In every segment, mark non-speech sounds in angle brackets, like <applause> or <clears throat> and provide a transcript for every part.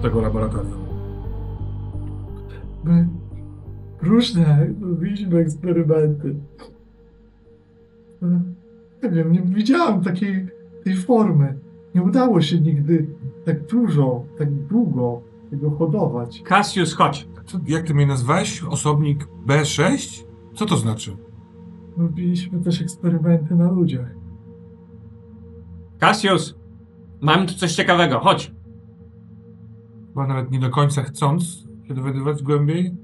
z tego laboratorium? My różne robiliśmy eksperymenty. E, Nie wiem, nie widziałem takiej tej formy. Nie udało się nigdy tak dużo, tak długo tego hodować. Cassius, chodź. Co, jak ty mnie nazwałeś? Osobnik B6? Co to znaczy? Robiliśmy też eksperymenty na ludziach. Cassius, mam tu coś ciekawego, chodź. Chyba nawet nie do końca chcąc się dowiadywać głębiej.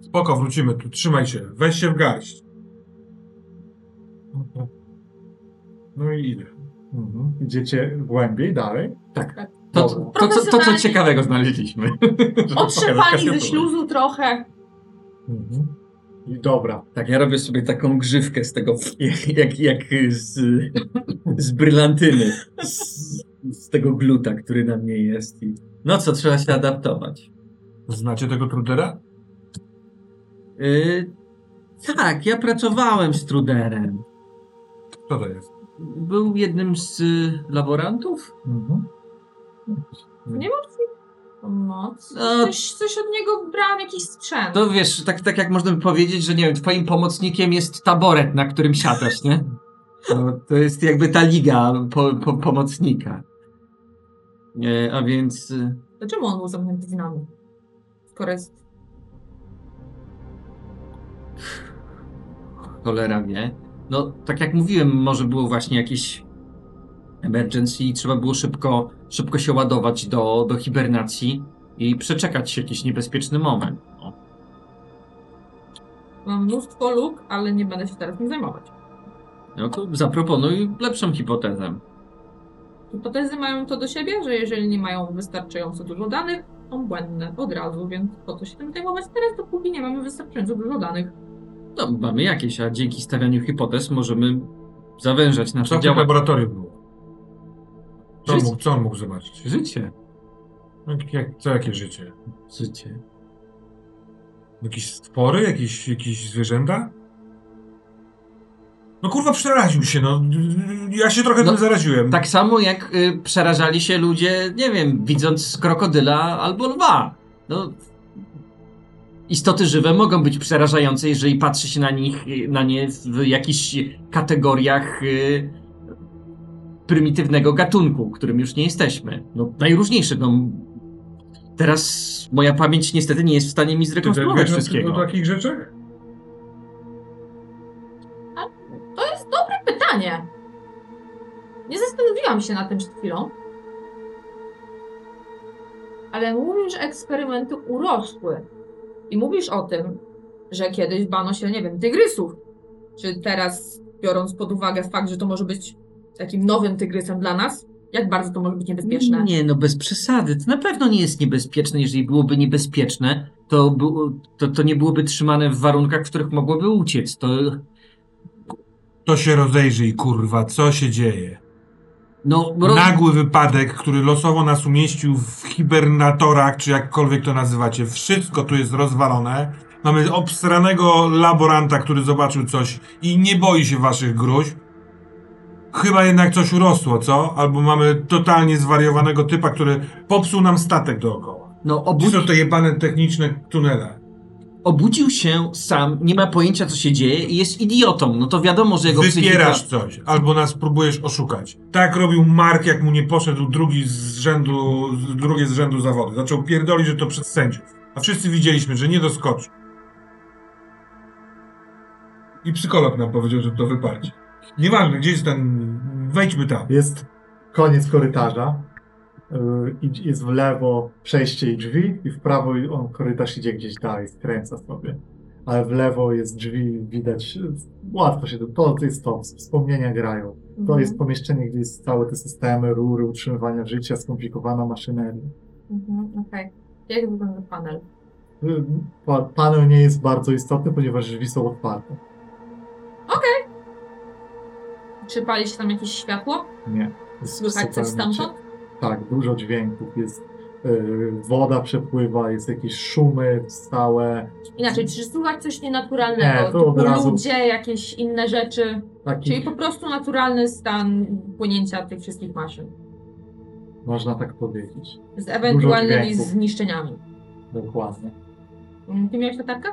Spoko, wrócimy tu. Trzymaj się. Weź się w garść. No i idę. Mhm. Idziecie głębiej, dalej? Tak. To, to, to, to, to, co ciekawego znaleźliśmy. <laughs> Otrzepani ze śluzu trochę. Mhm. I dobra. Tak, ja robię sobie taką grzywkę z tego, jak, jak, jak z, z brylantyny, z, z tego gluta, który na mnie jest. I, no co, trzeba się adaptować. Znacie tego Trudera? Yy, tak, ja pracowałem z Truderem. Co to jest? Był jednym z y, laborantów. Mhm. Nie mam pomoc. No. Coś, coś od niego brałam, jakiś sprzęt. To wiesz, tak, tak jak można by powiedzieć, że nie wiem, twoim pomocnikiem jest taboret, na którym siadasz, nie? To, to jest jakby ta liga po, po, pomocnika. E, a więc... y, Dlaczego on był zamknięty drzwiami? Skoro jest... Cholera wie. No, tak jak mówiłem, może było właśnie jakieś emergency i trzeba było szybko, szybko się ładować do, do hibernacji i przeczekać jakiś niebezpieczny moment. No. Mam mnóstwo luk, ale nie będę się teraz nim zajmować. no to zaproponuj lepszą hipotezę. Hipotezy mają to do siebie, że jeżeli nie mają wystarczająco dużo danych, są błędne od razu, więc po co się tym zajmować teraz, dopóki nie mamy wystarczająco dużo danych. No, mamy jakieś, a dzięki stawianiu hipotez możemy zawężać Co nasze w tym działania. laboratorium było? Co on mógł, co on mógł zobaczyć? Życie. Jak, jak, co jakie życie? Życie. Jakieś stwory? Jakieś, jakieś zwierzęta? No kurwa, przeraził się, no. Ja się trochę No, tym zaraziłem. Tak samo jak y, przerażali się ludzie, nie wiem, widząc krokodyla albo lwa. No, istoty żywe mogą być przerażające, jeżeli patrzy się na nich, y, na nie w jakichś kategoriach y, prymitywnego gatunku, którym już nie jesteśmy. No, najróżniejsze. No, teraz moja pamięć niestety nie jest w stanie mi zrekonstruować wszystkiego. o takich rzeczach? Pytanie. Nie zastanowiłam się nad tym przed chwilą. Ale mówisz, że eksperymenty urosły. I mówisz o tym, że kiedyś bano się, nie wiem, tygrysów. Czy teraz, biorąc pod uwagę fakt, że to może być takim nowym tygrysem dla nas, jak bardzo to może być niebezpieczne? Nie, no bez przesady. To na pewno nie jest niebezpieczne. Jeżeli byłoby niebezpieczne, to, było, to, to nie byłoby trzymane w warunkach, w których mogłoby uciec. To, To się rozejrzyj, kurwa, co się dzieje? no, Nagły wypadek, który losowo nas umieścił w hibernatorach, czy jakkolwiek to nazywacie. Wszystko tu jest rozwalone. Mamy obstranego laboranta, który zobaczył coś i nie boi się waszych gruźb. Chyba jednak coś urosło, co? Albo mamy totalnie zwariowanego typa, który popsuł nam statek dookoła. no obudzi, są te jebane techniczne tunele? Obudził się sam, nie ma pojęcia, co się dzieje i jest idiotą. No to wiadomo, że jego Wypierasz psychika... coś, albo nas próbujesz oszukać. Tak robił Mark, jak mu nie poszedł drugi z rzędu, drugie z rzędu zawody. Zaczął pierdolić, że to przez sędziów. A wszyscy widzieliśmy, że nie doskoczy. I psycholog nam powiedział, że to wyparcie. Nieważne, gdzie jest ten... Wejdźmy tam. Jest koniec korytarza. I jest w lewo przejście i drzwi, i w prawo i on korytarz idzie gdzieś dalej, skręca sobie. ale w lewo jest drzwi, widać, łatwo się, to, to jest to, wspomnienia grają. To Mhm. jest pomieszczenie, gdzie jest całe te systemy, rury, utrzymywania życia, skomplikowana maszyneria. Mhm, Okej. Jak wygląda panel? Y, Pa, panel nie jest bardzo istotny, ponieważ drzwi są otwarte. Czy pali się tam jakieś światło? Nie. Słychać coś stamtąd? Tak, dużo dźwięków, jest y, woda przepływa, jest jakieś szumy stałe. Inaczej, czy słychać coś nienaturalnego? Nie, to od razu- ludzie, jakieś inne rzeczy? Taki, Czyli po prostu naturalny stan płynięcia tych wszystkich maszyn. można tak powiedzieć. Z ewentualnymi zniszczeniami. Dokładnie. Mm, Ty miałeś latarkę?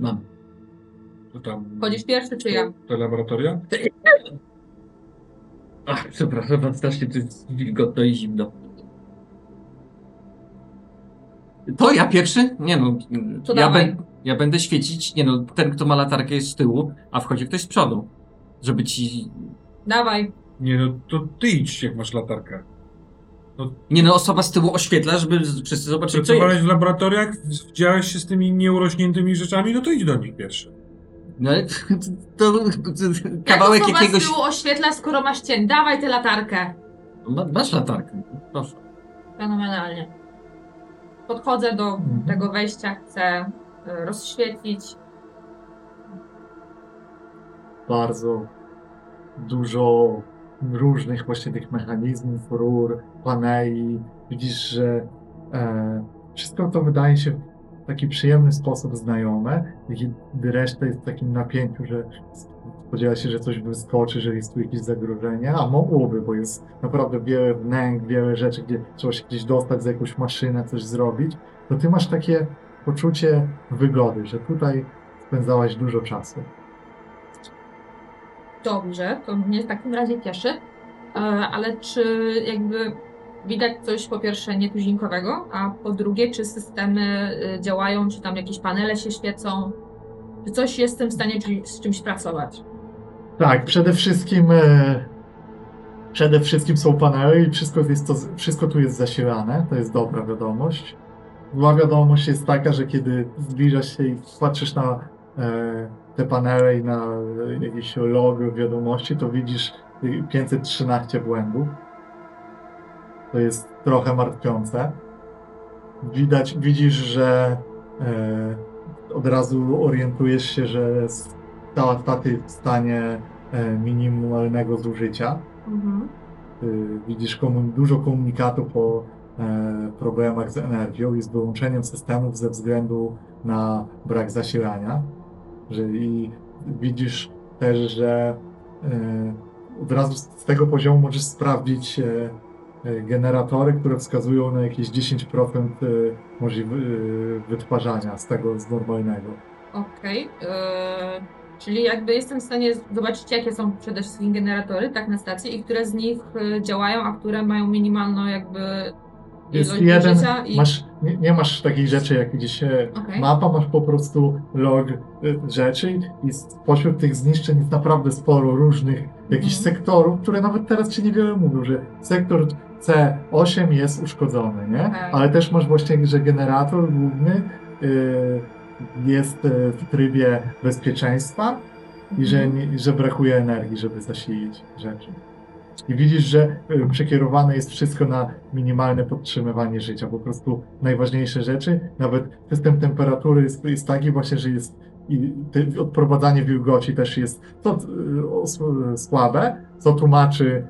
Mam. To tam... Chodzisz pierwszy, czy ja? Te laboratoria? <laughs> Ach, przepraszam, bardzo strasznie tu jest wilgotno i zimno. To ja pierwszy? Nie no. To ja, dawaj. ja będę świecić. Nie no, ten kto ma latarkę jest z tyłu, a wchodzi ktoś z przodu. Żeby ci. Dawaj. Nie no, to ty idź, jak masz latarkę. Nie no, osoba z tyłu oświetla, żeby z- wszyscy zobaczyli co Pracowałeś jest. w laboratoriach, widziałeś się z tymi nieurośniętymi rzeczami, no to idź do nich pierwszy. No ale to, to, to Jak kawałek osoba jakiegoś. z tyłu oświetla, skoro masz cień? Dawaj tę latarkę. Ma, masz latarkę. Proszę. Fenomenalnie. Podchodzę do Mhm. tego wejścia, chcę y, rozświetlić. Bardzo dużo różnych właśnie tych mechanizmów, rur, paneli. Widzisz, że e, wszystko to wydaje się w taki przyjemny sposób znajome, gdy reszta jest w takim napięciu, że spodziewa się, że coś wyskoczy, że jest tu jakieś zagrożenie, a mogłoby, bo jest naprawdę wiele wnęk, wiele rzeczy, gdzie trzeba się gdzieś dostać za jakąś maszynę, coś zrobić, to ty masz takie poczucie wygody, że tutaj spędzałaś dużo czasu. Dobrze, to mnie w takim razie cieszy. E, Ale czy jakby widać coś po pierwsze nietuzinkowego, a po drugie, czy systemy y, działają, czy tam jakieś panele się świecą? Czy coś jestem w stanie z czymś pracować? Tak, przede wszystkim e, przede wszystkim są panele i wszystko, jest to, wszystko tu jest zasilane, to jest dobra wiadomość. Zła wiadomość jest taka, że kiedy zbliżasz się i patrzysz na e, te panele i na e, jakieś log wiadomości, to widzisz e, 513 błędów. To jest trochę martwiące. Widać, widzisz, że e, od razu orientujesz się, że stała staty w stanie e, minimalnego zużycia. Mhm. Y, Widzisz komu- dużo komunikatów o e, problemach z energią i z wyłączeniem systemów ze względu na brak zasilania. Że, I widzisz też, że e, od razu z tego poziomu możesz sprawdzić e, e, generatory, które wskazują na jakieś 10% e, możliwe, e, wytwarzania z tego z normalnego. Okej. e, Czyli jakby jestem w stanie zobaczyć, jakie są przede wszystkim generatory, tak, na stacji i które z nich działają, a które mają minimalną jakby Jest jeden, i... masz, nie, nie masz takiej rzeczy jak gdzieś e, Okej. mapa, masz po prostu log rzeczy i spośród tych zniszczeń jest naprawdę sporo różnych jakichś Mhm. sektorów, które nawet teraz ci niewiele mówią, że sektor C8 jest uszkodzony, nie? Okej. Ale też masz właśnie, że generator główny e, jest e, w trybie bezpieczeństwa i że, Mhm. nie, że brakuje energii, żeby zasilić rzeczy. I widzisz, że y, przekierowane jest wszystko na minimalne podtrzymywanie życia. Po prostu najważniejsze rzeczy, nawet system temperatury jest, jest taki właśnie, że jest i odprowadzanie wilgoci też jest to, y, y, słabe, co tłumaczy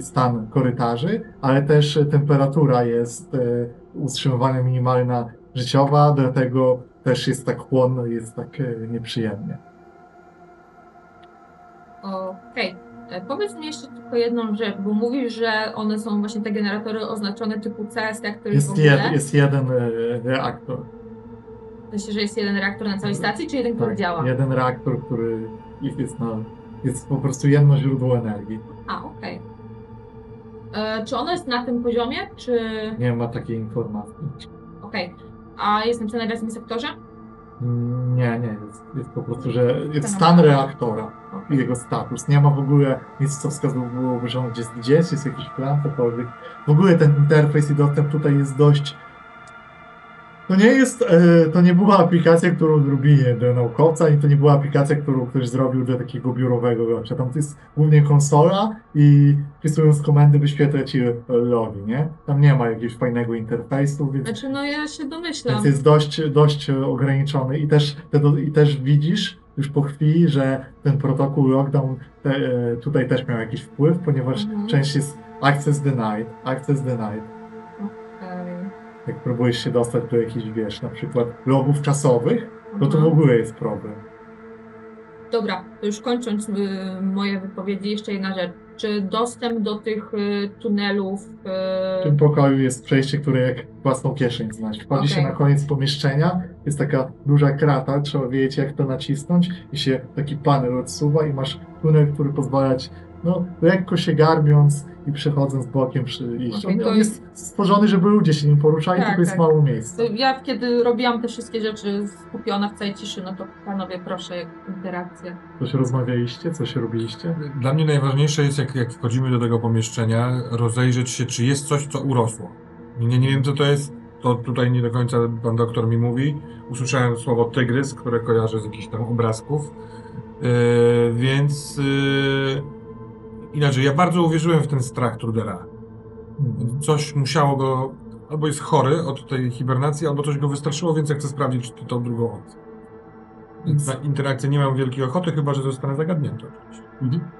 stan korytarzy, ale też temperatura jest y, utrzymywana minimalna życiowa, dlatego też jest tak chłodno, jest tak y, nieprzyjemnie. Okej. E, Powiedz mi jeszcze tylko jedną rzecz, bo mówisz, że one są właśnie te generatory oznaczone typu CS, jak to jest w Jest, ogóle. jed, jest jeden reaktor. Myślę, że jest jeden reaktor na całej stacji, czy jeden, który Tak, działa? jeden reaktor, który jest na. Jest po prostu jedno źródło energii. A, okej. E, Czy ono jest na tym poziomie, czy... Nie ma takiej informacji. Okej. A jest napisane w jakim sektorze? Nie, nie, jest, jest po prostu, że jest stan reaktora i jego status. Nie ma w ogóle nic, co wskazywałoby, że on gdzieś, gdzieś jest jakiś plan, cokolwiek. W ogóle ten interfejs i dostęp tutaj jest dość To nie jest, e, to nie była aplikacja, którą zrobili do naukowca i to nie była aplikacja, którą ktoś zrobił do takiego biurowego gracza. Tam to jest głównie konsola i wpisując komendy wyświetla ci logi, nie? Tam nie ma jakiegoś fajnego interfejsu, więc, Znaczy, no ja się domyślam. więc jest dość, dość ograniczony i też, te, i też widzisz już po chwili, że ten protokół lockdown te, e, tutaj też miał jakiś wpływ, ponieważ Mhm. część jest access denied, access denied. Jak próbujesz się dostać do jakichś, wiesz, na przykład logów czasowych, no to w Aha. ogóle jest problem. Dobra, to już kończąc y, moje wypowiedzi, jeszcze jedna rzecz. Czy dostęp do tych y, tunelów. W Y, tym pokoju jest przejście, które jak własną kieszeń znać. Wchodzi się Okej. na koniec pomieszczenia, jest taka duża krata, trzeba wiedzieć jak to nacisnąć i się taki panel odsuwa i masz tunel, który pozwala ci, no, lekko się garbiąc i przechodząc bokiem przy iść. On, to on jest stworzony, żeby ludzie się nim poruszali, Tak, tylko jest tak. mało miejsca. ja kiedy robiłam te wszystkie rzeczy skupiona w całej ciszy, no to panowie proszę, interakcję. Coś rozmawialiście, coś robiliście? Dla mnie najważniejsze jest, jak, jak wchodzimy do tego pomieszczenia, rozejrzeć się, czy jest coś, co urosło. Nie, nie wiem, co to jest. To tutaj nie do końca pan doktor mi mówi. Usłyszałem słowo tygrys, które kojarzę z jakichś tam obrazków. Yy, więc yy, inaczej, ja bardzo uwierzyłem w ten strach Trudera. Coś musiało go, albo jest chory od tej hibernacji, albo coś go wystraszyło, więc ja chcę sprawdzić czy tą drugą opcję. Więc na interakcję nie mam wielkiej ochoty, chyba że zostanę zagadnięty oczywiście. Mhm.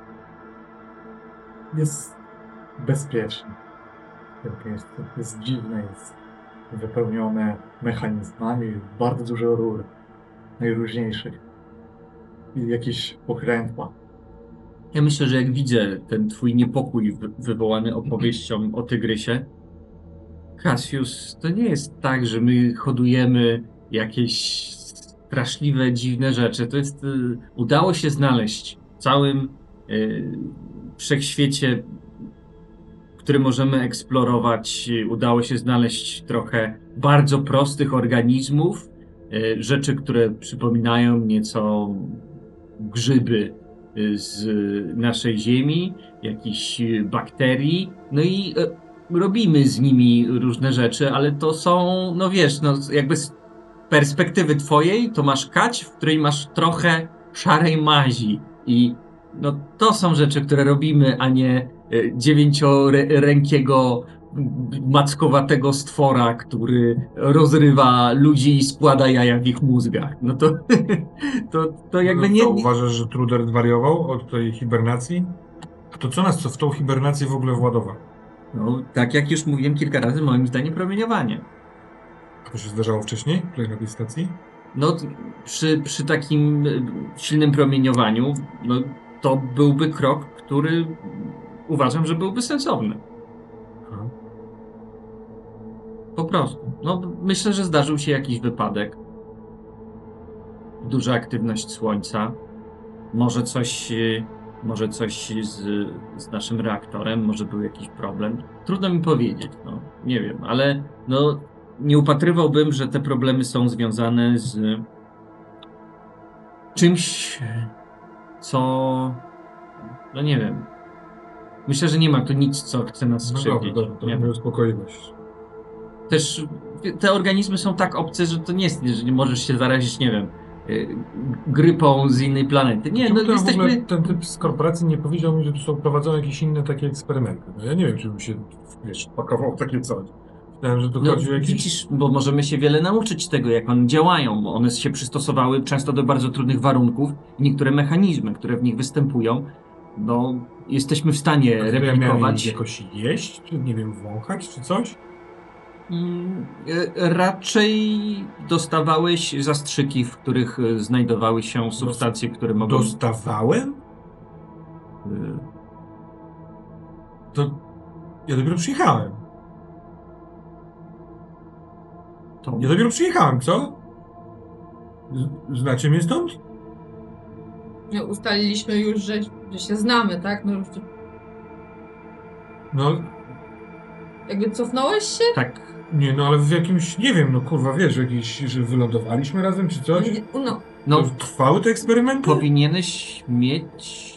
jest bezpieczny. Miejsce jest dziwne, jest wypełnione mechanizmami, bardzo dużo rur, najróżniejszych. I jakieś pokrętła. Ja myślę, że jak widzę ten twój niepokój wy- wywołany opowieścią o tygrysie, Cassius, to nie jest tak, że my hodujemy jakieś straszliwe, dziwne rzeczy. To jest, y, udało się znaleźć w całym y, wszechświecie, który możemy eksplorować, udało się znaleźć trochę bardzo prostych organizmów, y, rzeczy, które przypominają nieco grzyby, z naszej ziemi, jakichś bakterii, no i y, robimy z nimi różne rzeczy, ale to są, no wiesz, no jakby z perspektywy twojej, to masz kać, w której masz trochę szarej mazi. I no to są rzeczy, które robimy, a nie y, dziewięciorękiego mackowatego stwora, który rozrywa ludzi i składa jaja w ich mózgach. No to, <laughs> to, to jakby No nie... to uważasz, że Truder zwariował od tej hibernacji? A to co nas co w tą hibernację w ogóle władowało? No, tak jak już mówiłem kilka razy, moim zdaniem promieniowanie. A to się zdarzało wcześniej, na tej stacji? No, przy, przy takim y, silnym promieniowaniu, no, to byłby krok, który uważam, że byłby sensowny. Po prostu. No, myślę, że zdarzył się jakiś wypadek. Duża aktywność słońca. Może coś, y, może coś z, z naszym reaktorem, może był jakiś problem. Trudno mi powiedzieć, no. Nie wiem, ale no, nie upatrywałbym, że te problemy są związane z czymś, co. No nie wiem. Myślę, że nie ma tu nic, co chce nas No dobra, skrzywdzić. dobra, uspokoiłeś. Też te organizmy są tak obce, że to nie jest, że nie możesz się zarazić, nie wiem, y, grypą z innej planety. Nie, no w ogóle, jesteśmy. ten typ z korporacji nie powiedział mi, że tu są prowadzone jakieś inne takie eksperymenty. No ja nie wiem, czy bym się, wiesz, pakował takie coś. Myślałem, że tu No, chodzi o jakieś... widzisz, bo możemy się wiele nauczyć tego, jak one działają, bo one się przystosowały często do bardzo trudnych warunków. Niektóre mechanizmy, które w nich występują, no, jesteśmy w stanie Ja miałem replikować. jakoś jeść, czy nie wiem, wąchać, czy coś? Mm, e, Raczej dostawałeś zastrzyki, w których e, znajdowały się substancje, które mogą. Dostawałem? e, To ja dopiero przyjechałem. To... Ja dopiero przyjechałem, co? Znacie mnie stąd? Nie, Ustaliliśmy już, że, że się znamy, tak? No, już No, jakby cofnąłeś się? Tak. Nie, no ale w jakimś, nie wiem, no kurwa, wiesz, w jakiś, że wylądowaliśmy razem, czy coś? No, No, To trwały te eksperymenty? powinieneś mieć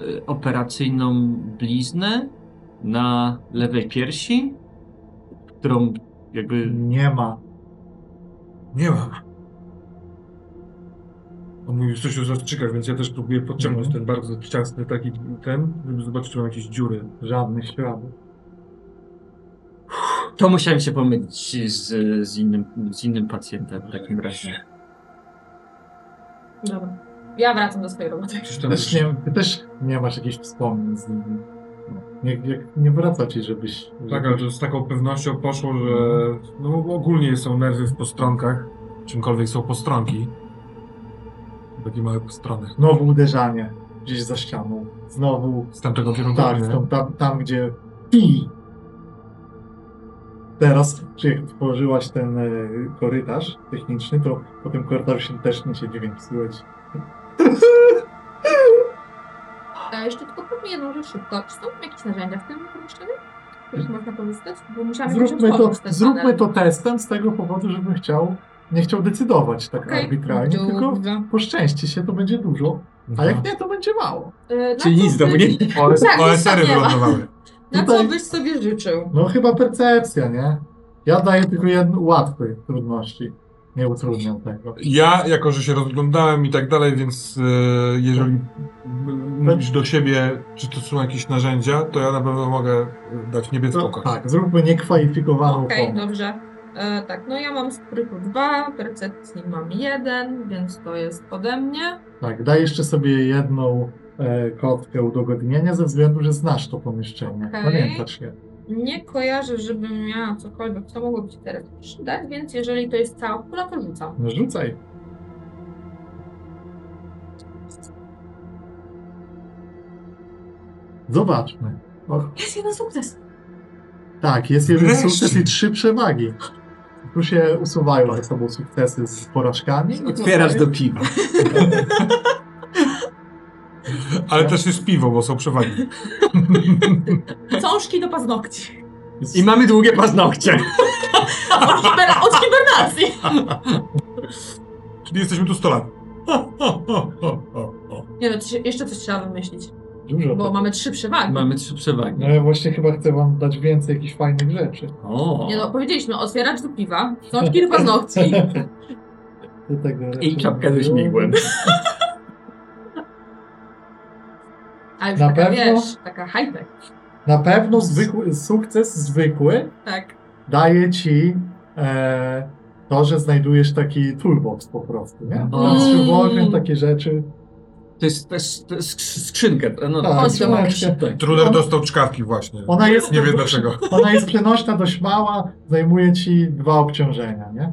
e, operacyjną bliznę na lewej piersi, którą jakby. Nie ma. Nie mam. On mówi coś o zastrzykach, więc ja też próbuję podciągnąć Mhm. ten bardzo ciasny taki ten, żeby zobaczyć, czy mam jakieś dziury. Żadnych śladów. To musiałem się pomylić z, z, innym, z innym pacjentem w takim razie. Dobra. Ja wracam do swojej roboty. Tam Też nie, ty też nie masz jakichś wspomnień z nimi. No, Nie, nie, nie wraca ci, żebyś... Tak, ale to z taką pewnością poszło, że no, ogólnie są nerwy w postronkach, czymkolwiek są postronki. Takie małe postrony. Znowu uderzanie gdzieś za ścianą. Znowu Z tamtego kierunku. Tak, nie? tam, tam, tam gdzie. I teraz, czy jak położyłaś ten e, korytarz techniczny, to po tym korytarzu też nie się dźwięk słychać. A jeszcze tylko powiem jedną rzecz szybko. Czy są jakieś narzędzia w tym pomieszczeniu? Których można korzystać? Bo musiałam Zróbmy to, zróbmy panel. to testem z tego powodu, żebym chciał, nie chciał decydować tak Okej. arbitralnie, tylko Dobrze. poszczęści się to będzie dużo, a Mhm. jak nie, to będzie mało. E, na Czyli nic znowu byś- nie... OS, <laughs> Tak, wylądowały. Na Tutaj- co byś sobie życzył? No chyba percepcja, nie? Ja daję tylko jeden łatwy trudności. Nie utrudniam tego. Ja, jako że się rozglądałem i tak dalej, więc e, jeżeli m- mówisz do siebie, czy to są jakieś narzędzia, to ja na pewno mogę dać niebieską To, kość. tak, zróbmy niekwalifikowaną Okej, pomoc. dobrze. E, tak, no ja mam sprytu 2, percepcji mam 1, więc to jest ode mnie. Tak, daj jeszcze sobie jedną e, kotkę udogodnienia ze względu, że znasz to pomieszczenie. Okej. Pamiętasz je. Nie kojarzę, żebym miała cokolwiek, co mogłoby ci teraz przydać, więc jeżeli to jest cała kula, to rzucam. No rzucaj. Zobaczmy. Och, Jest jeden sukces! tak, jest jeden Wreszcie. sukces i trzy przewagi. Tu się usuwają ze sobą sukcesy z porażkami. Otwierasz do piwa. <laughs> Ale też jest piwo, bo są przewagi. <laughs> Cążki do paznokci. I mamy długie paznokcie. <laughs> Od, hiber, od hibernacji! <laughs> Czyli jesteśmy tu 100 lat. Nie no, jeszcze coś trzeba wymyślić, Dużo. bo tego. mamy trzy przewagi. Mamy trzy przewagi. No ja właśnie chyba chcę wam dać więcej jakichś fajnych rzeczy. O. Nie no, powiedzieliśmy, otwieracz do piwa, cążki do paznokci. I czapkę ze śmigłem. A już Na taka, pewno? wiesz, taka high-tech. Na pewno zwykły, sukces zwykły Tak. daje ci e, to, że znajdujesz taki toolbox po prostu, nie? Mm. Takie rzeczy. To jest, to jest, to jest skrzynkę. No, Tak, tak. Truder dostał czkawki właśnie. Ona jest, Nie wiem <laughs> dlaczego. ona jest przenośna dość mała, zajmuje ci dwa obciążenia, nie?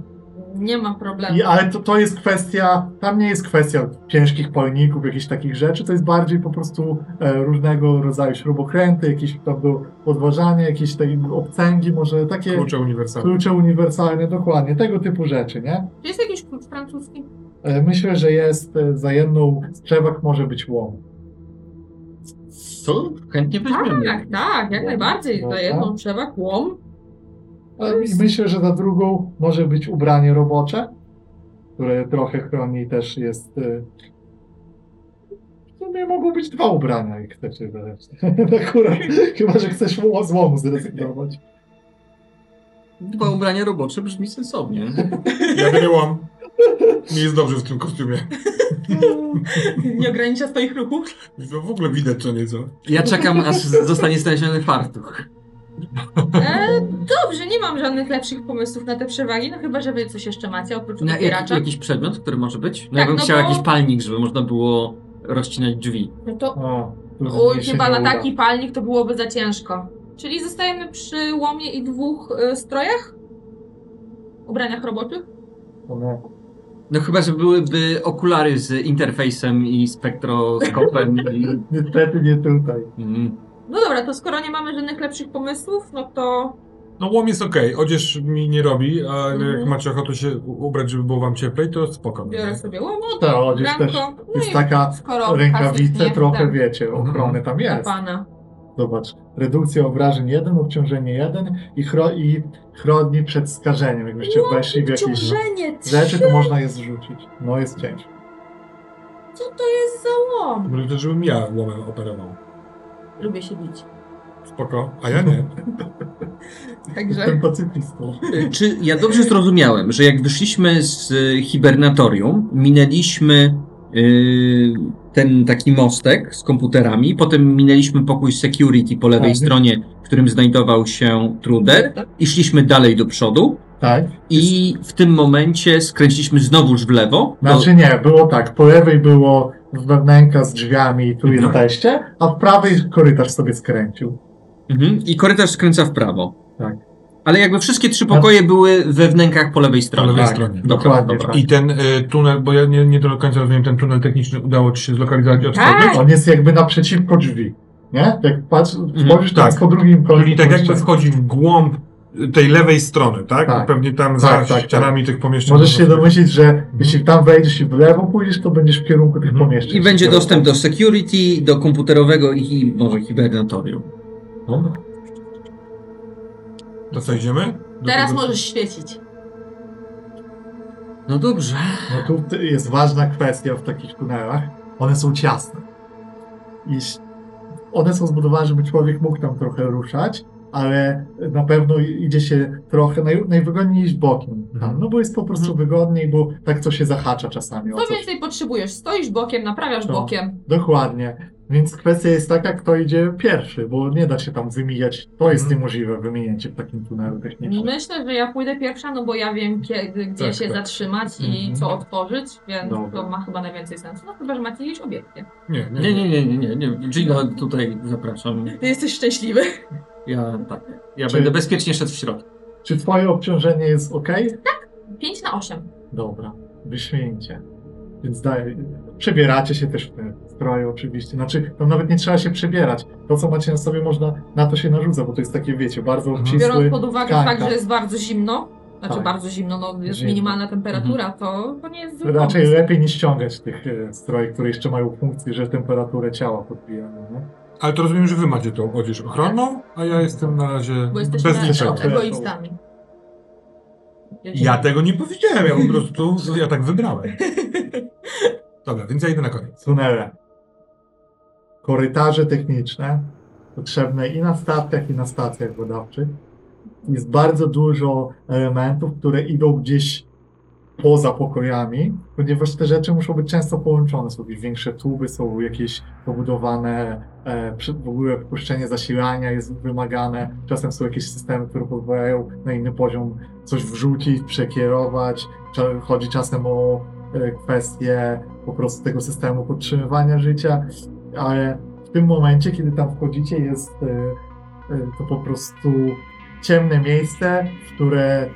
Nie ma problemu. I, ale to, to jest kwestia, tam nie jest kwestia ciężkich palników, jakichś takich rzeczy, to jest bardziej po prostu e, różnego rodzaju śrubokręty, jakieś tam do podważania, jakieś takie obcęgi, może takie Klucze uniwersalne. klucze uniwersalne, dokładnie, tego typu rzeczy, nie? Czy jest jakiś klucz francuski? E, Myślę, że jest e, za jedną z przewag może być łom. Co? Chętnie weźmiemy. Tak, tak, jak najbardziej. Za jedną trzeba kłom. E, I myślę, że za drugą może być ubranie robocze, które trochę chroni też jest. e, W sumie mogą być dwa ubrania, jak chcecie wybrać. <laughs> Akurat, chyba, że chcesz mu- z łomu zrezygnować. Dwa ubrania robocze brzmi sensownie. Ja wyryłam. Nie jest dobrze w tym kostiumie. Nie ogranicza swoich ruchów. To w ogóle widać co nieco. Ja czekam, aż zostanie znaleziony fartuch. E, dobrze, nie mam żadnych lepszych pomysłów na te przewagi, no chyba, że wy coś jeszcze macie oprócz Na, jak, jakiś przedmiot, który może być? No Tak, ja bym no chciał bo- jakiś palnik, żeby można było rozcinać drzwi. No to O, Uj, chyba na uda. taki palnik to byłoby za ciężko. Czyli zostajemy przy łomie i dwóch y, strojach? Ubraniach roboczych? One- No chyba, że byłyby okulary z interfejsem i spektroskopem. <laughs> i... Niestety nie tutaj. Mm. No dobra, to skoro nie mamy żadnych lepszych pomysłów, no to No łom jest okej, odzież mi nie robi, ale Mhm. jak macie ochotę się u- ubrać, żeby było wam cieplej, to spoko. biorę sobie Ta odzież też no jest taka skoro rękawice, trochę wiecie, ochrony tam dla jest. pana. Zobacz, redukcja obrażeń 1, obciążenie 1 i, chro, i chroni przed skażeniem. Jakbyście weszli w jakieś rzeczy, to można je zrzucić. No jest ciężko. Co to jest za łom? Może też, żebym ja łomem operował. Lubię się bić. Spoko, a ja nie. <laughs> Także Jestem pacyfistą. <laughs> Czy ja dobrze zrozumiałem, że jak wyszliśmy z y, hibernatorium, minęliśmy y, ten taki mostek z komputerami, potem minęliśmy pokój security po lewej Tak. stronie, w którym znajdował się Truder i szliśmy dalej do przodu Tak? i w tym momencie skręciliśmy znowuż w lewo. Do, Znaczy nie, było tak. Po lewej było wewnęka z drzwiami, tu Mhm. jesteście, a w prawej korytarz sobie skręcił. Mhm, I korytarz skręca w prawo. Tak. Ale jakby wszystkie trzy pokoje były we wnękach po lewej stronie. lewej Tak. stronie. Dobra, Dokładnie dobra. tak. I ten y, tunel, bo ja nie, nie do końca rozumiem, ten tunel techniczny udało ci się zlokalizować i Tak. On jest jakby naprzeciwko drzwi. Nie? Jak patrz, spojrzysz tak. tak. po drugim końcu. Czyli tak jakby wchodzi w głąb tej lewej strony, tak? Tak. Pewnie tam Tak, za tak, tak. ścianami tych pomieszczeń. Możesz się domyślić, że jeśli tam wejdziesz i w lewo pójdziesz, to będziesz w kierunku tych Mhm. pomieszczeń. I będzie dostęp do security, do komputerowego i może hibernatorium. Dobra. To co, idziemy? Do teraz tego- możesz świecić. No dobrze. No tu jest ważna kwestia w takich tunelach. One są ciasne. I one są zbudowane, żeby człowiek mógł tam trochę ruszać, ale na pewno idzie się trochę, naj, najwygodniej iść bokiem tam, Mhm. no bo jest po prostu wygodniej, bo tak to się zahacza czasami o Co coś. więcej potrzebujesz? Stoisz bokiem, naprawiasz To. bokiem. Dokładnie. Więc kwestia jest taka, kto idzie pierwszy, bo nie da się tam wymijać. To jest Mhm. niemożliwe, wyminięcie w takim tunelu technicznym. Myślę, że ja pójdę pierwsza, no bo ja wiem, kiedy, gdzie Tak, się tak. zatrzymać i Mhm. co otworzyć, więc Dobra. to ma chyba najwięcej sensu. No chyba, że macie jakieś obiekty. Nie, nie, Nie, nie, nie, nie, nie. Gina tutaj zapraszam. Ty jesteś szczęśliwy. Ja tak. Ja Czy- będę bezpiecznie szedł w środku. Czy twoje obciążenie jest ok? 5 na 8. Dobra, wyśmienicie. Więc daj, przebieracie się też w te stroje oczywiście. Znaczy, tam nawet nie trzeba się przebierać. To, co macie na sobie, można, na to się narzuca, bo to jest takie, wiecie, bardzo Mhm. obcisły. Biorąc pod uwagę tak, fakt, tak. że jest bardzo zimno, znaczy Tak. bardzo zimno, no jest Zimno. minimalna temperatura, to, to nie jest zły Raczej pomysł. lepiej nie ściągać tych e, stroi, które jeszcze mają funkcję, że temperaturę ciała podbijają. Nie? Ale to rozumiem, że wy macie tą odzież ochronną, a ja jestem na razie bezpieczny. bezpieczny. egoistami. Ja tego nie powiedziałem, ja po prostu, <laughs> ja tak wybrałem. Dobra, więc ja idę na koniec. Tunele. Korytarze techniczne, potrzebne i na statkach, i na stacjach badawczych. Jest bardzo dużo elementów, które idą gdzieś poza pokojami, ponieważ te rzeczy muszą być często połączone. Są jakieś większe tuby, są jakieś pobudowane, e, przy- w ogóle wpuszczenie zasilania jest wymagane. Czasem są jakieś systemy, które pozwalają na inny poziom coś wrzucić, przekierować. Chodzi czasem o e, kwestie po prostu tego systemu podtrzymywania życia, ale w tym momencie, kiedy tam wchodzicie, jest e, e, to po prostu ciemne miejsce, w które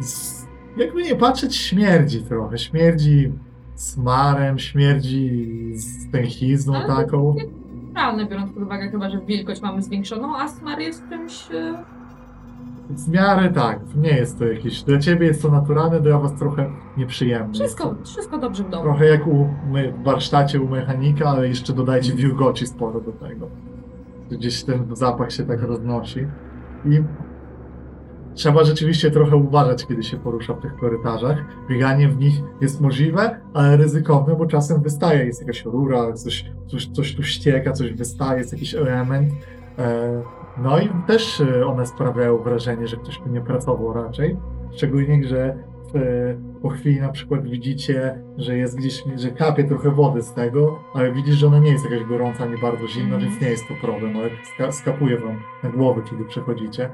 z, jakby nie patrzeć śmierdzi trochę. Śmierdzi smarem, śmierdzi stęchizną Ale- taką. Realne, biorąc pod uwagę chyba, że wilgoć mamy zwiększoną, a smar jest czymś... e, W miarę tak, nie jest to jakieś. Dla ciebie jest to naturalne, dla was trochę nieprzyjemne. Wszystko, wszystko dobrze w domu. Trochę jak u, my, w warsztacie u mechanika, ale jeszcze dodajcie wilgoci sporo do tego. Gdzieś ten zapach się tak roznosi. I trzeba rzeczywiście trochę uważać, kiedy się porusza w tych korytarzach. Bieganie w nich jest możliwe, ale ryzykowne, bo czasem wystaje, jest jakaś rura, coś, coś, coś tu ścieka, coś wystaje, jest jakiś element. E, No i też e, one sprawiają wrażenie, że ktoś tu nie pracował raczej. Szczególnie, że w, po chwili na przykład widzicie, że jest gdzieś, że kapie trochę wody z tego, ale widzisz, że ona nie jest jakaś gorąca, nie bardzo zimna, Mhm. więc nie jest to problem, ale ska skapuje wam na głowę, kiedy przechodzicie.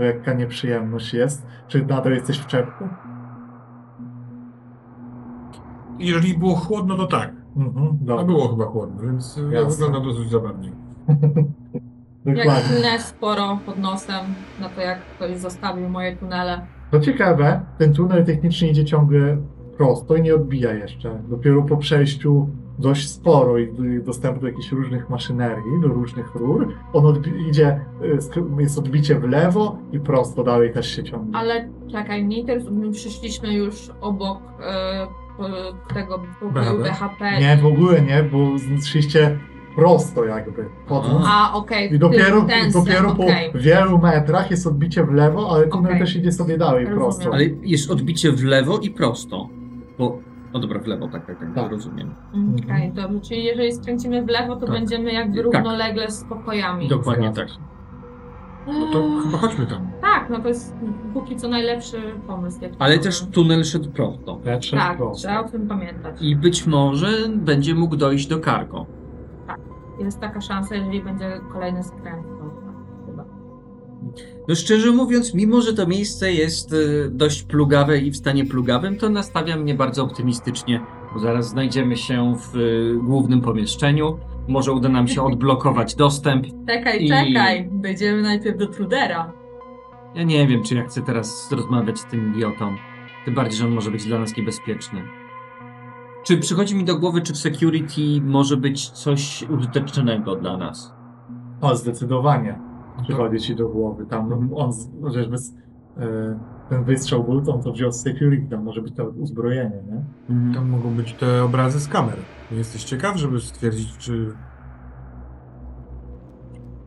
To jaka nieprzyjemność jest. Czy nadal jesteś w czepku? Jeżeli było chłodno, to tak. Mhm, A było chyba chłodno, więc ja Jasne. wygląda dosyć zabawnie. <laughs> Jak Dokładnie. tnę sporo pod nosem na to, jak ktoś zostawił moje tunele. To ciekawe, ten tunel techniczny idzie ciągle prosto i nie odbija jeszcze. Dopiero po przejściu dość sporo i dostępu do jakichś różnych maszynerii, do różnych rur, on odbi- idzie, y, jest odbicie w lewo i prosto dalej też się ciągnie. Ale czekaj, mnie interesuje, my przyszliśmy już obok po- tego pokoju BHP? Nie, w ogóle nie, bo szliście prosto jakby. Chodząc. A, okej, I dopiero, tensem, dopiero po wielu metrach jest odbicie w lewo, ale tunel Okej. też idzie sobie dalej Rozumiem. prosto. Ale jest odbicie w lewo i prosto. Bo. No dobra, w lewo, tak, tak, tak, Tak. rozumiem. Okej, dobrze, czyli jeżeli skręcimy w lewo, to Tak. będziemy jakby Tak. równolegle z pokojami. Dokładnie tak. No to chyba chodźmy tam. Tak, no to jest póki co najlepszy pomysł. Ale też tunel szedł prosto. Lepsze Tak, prosto. trzeba o tym pamiętać. I być może będzie mógł dojść do cargo. Jest taka szansa, jeżeli będzie kolejny skręt. No szczerze mówiąc, mimo że to miejsce jest y, dość plugawe i w stanie plugawym, to nastawia mnie bardzo optymistycznie, bo zaraz znajdziemy się w y, głównym pomieszczeniu. Może uda nam się <laughs> odblokować dostęp. Czekaj, I- czekaj. Będziemy najpierw do Trudera. Ja nie wiem, czy ja chcę teraz rozmawiać z tym idiotą. Tym bardziej, że on może być dla nas niebezpieczny. Czy przychodzi mi do głowy, czy w security może być coś użytecznego dla nas? O, zdecydowanie. Przychodzi ci do głowy. Tam Mhm. on, z- chociażby z, e, ten wystrzał był, to on to wziął z security, tam może być nawet uzbrojenie, nie? Tam mogą być te obrazy z kamer. Nie jesteś ciekaw, żeby stwierdzić, czy...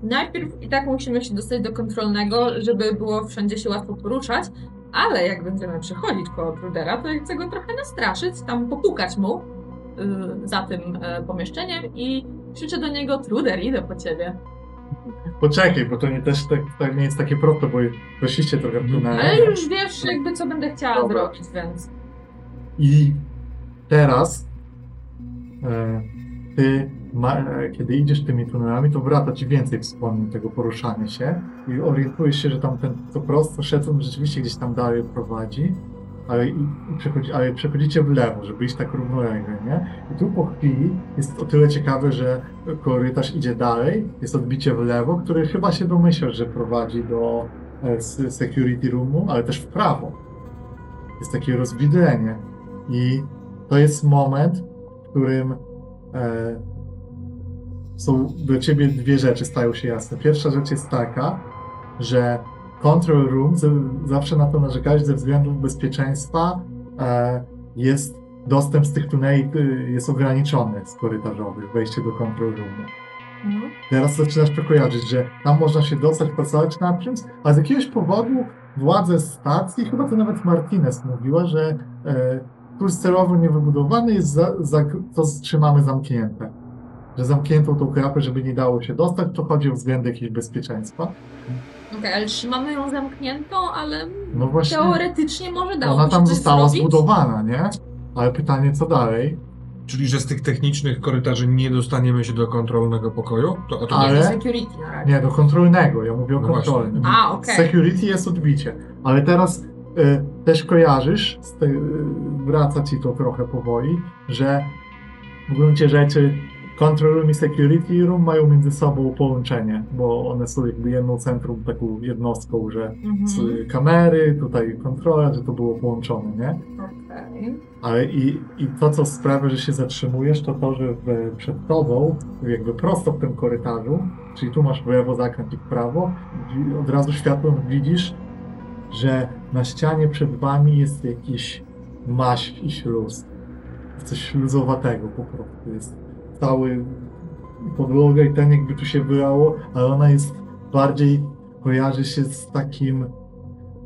Najpierw i tak musimy się dostać do kontrolnego, żeby było wszędzie się łatwo poruszać, ale jak będziemy przechodzić koło Trudera, to chcę go trochę nastraszyć, tam popukać mu y, za tym y, pomieszczeniem i krzyczę do niego, Truder, idę po ciebie. Poczekaj, bo to nie też tak, tak nie jest takie prosto, bo weszliście trochę tunele. Ale już wiesz jakby co będę chciała Dobra. zrobić, więc... I teraz e, ty, ma, e, kiedy idziesz tymi tunelami, to wraca ci więcej wspomnień tego poruszania się i orientujesz się, że tam ten co prosto szedł, on rzeczywiście gdzieś tam dalej prowadzi, ale, przechodzi, ale przechodzicie w lewo, żeby iść tak równolegle, nie? I tu po chwili jest o tyle ciekawe, że korytarz idzie dalej, jest odbicie w lewo, które chyba się domyślasz, że prowadzi do e, security roomu, ale też w prawo. Jest takie rozwidlenie. I to jest moment, w którym e, są do ciebie dwie rzeczy stają się jasne. Pierwsza rzecz jest taka, że control room, ze, zawsze na to narzekałeś ze względów bezpieczeństwa, e, jest dostęp z tych tuneli y, jest ograniczony z korytarzowych, wejście do control roomu. Mhm. Teraz zaczynasz to kojarzyć, że tam można się dostać, pracować nad czymś, a z jakiegoś powodu władze stacji, chyba to nawet Martinez mówiła, że e, kurs celowo niewybudowany jest, za, za, to trzymamy zamknięte. Że zamkniętą tą krapę, żeby nie dało się dostać, to chodzi o względy jakiegoś bezpieczeństwa. Okej, ale trzymamy ją zamkniętą, ale No właśnie, teoretycznie może dało ona tam została zrobić. zbudowana, nie? Ale pytanie, co dalej? Czyli, że z tych technicznych korytarzy nie dostaniemy się do kontrolnego pokoju? To, a to Ale- nie. Security na razie. Nie, do kontrolnego, ja mówię o No właśnie. kontrolnym. A, okej. Security jest odbicie, ale teraz y, też kojarzysz, z te, y, wraca ci to trochę powoli, że w gruncie rzeczy Control Room i Security Room mają między sobą połączenie, bo one są jakby jedną centrum, taką jednostką, że Mhm. z kamery, tutaj kontrola, że to było połączone, nie? Okej. Ale i, i to, co sprawia, że się zatrzymujesz, to to, że w, przed tobą, jakby prosto w tym korytarzu, czyli tu masz w lewo zakręt i w prawo, od razu światłem widzisz, że na ścianie przed wami jest jakiś maś i śluz. Coś śluzowatego po prostu. Jest cały podłoga i ten jakby tu się wylało, ale ona jest bardziej, kojarzy się z takim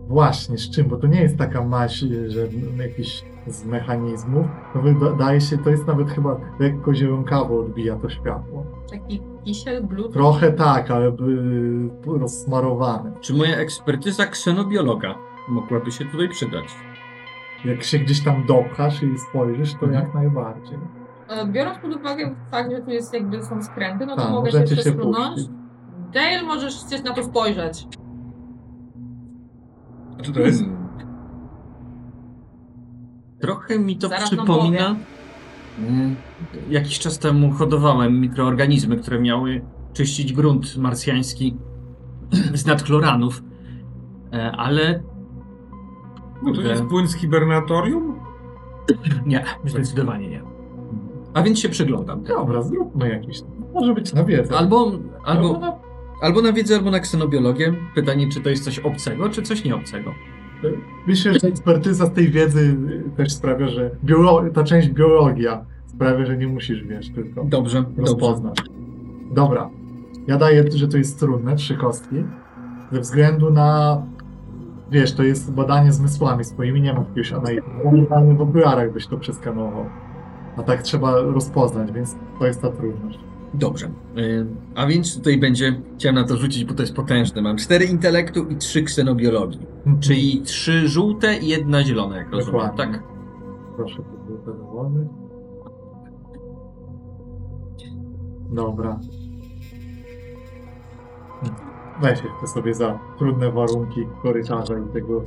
Właśnie, z czym? Bo to nie jest taka maść, że jakiś z mechanizmów. To wydaje się, to jest nawet chyba lekko zielonkawo odbija to światło. Taki kisiel, blut. Trochę tak, ale by rozsmarowany. Czy moja ekspertyza ksenobiologa mogłaby się tutaj przydać? Jak się gdzieś tam dopchasz i spojrzysz, to Mhm. jak najbardziej. E, Biorąc pod uwagę fakt, że tu jest jakby są skręty, no to Tak, mogę się przesunąć. Dale, możesz chcieć na to spojrzeć. A co to jest? Hmm. Trochę mi to Zaraz nam przypomina. Jakiś czas temu hodowałem mikroorganizmy, które miały czyścić grunt marsjański z nadchloranów. E, Ale. No to jest płyn z hibernatorium? Nie, zdecydowanie nie. A więc się przyglądam. Dobra, zróbmy jakiś. Może być na wiedzę. Albo, albo, na- albo na wiedzę, albo na ksenobiologię. Pytanie, czy to jest coś obcego, czy coś nieobcego. Myślę, że ekspertyza z tej wiedzy też sprawia, że biolo- ta część biologia sprawia, że nie musisz wiesz, tylko Dobrze, dobrze. rozpoznać. Dobra. Ja daję, że to jest trudne, trzy kostki. Ze względu na. Wiesz, to jest badanie zmysłami swoimi, nie ma jakiegoś analizy. W okularach byś to przeskanował. A tak trzeba rozpoznać, więc to jest ta trudność. Dobrze. Y, A więc tutaj będzie, chciałem na to rzucić, bo to jest potężne. Mam cztery intelektu i trzy ksenobiologii. Czyli trzy żółte i jedna zielona, jak rozumiem, Dokładnie. tak? Proszę to dołożyć. Dobra. Weź jeszcze sobie za trudne warunki korytarza i tego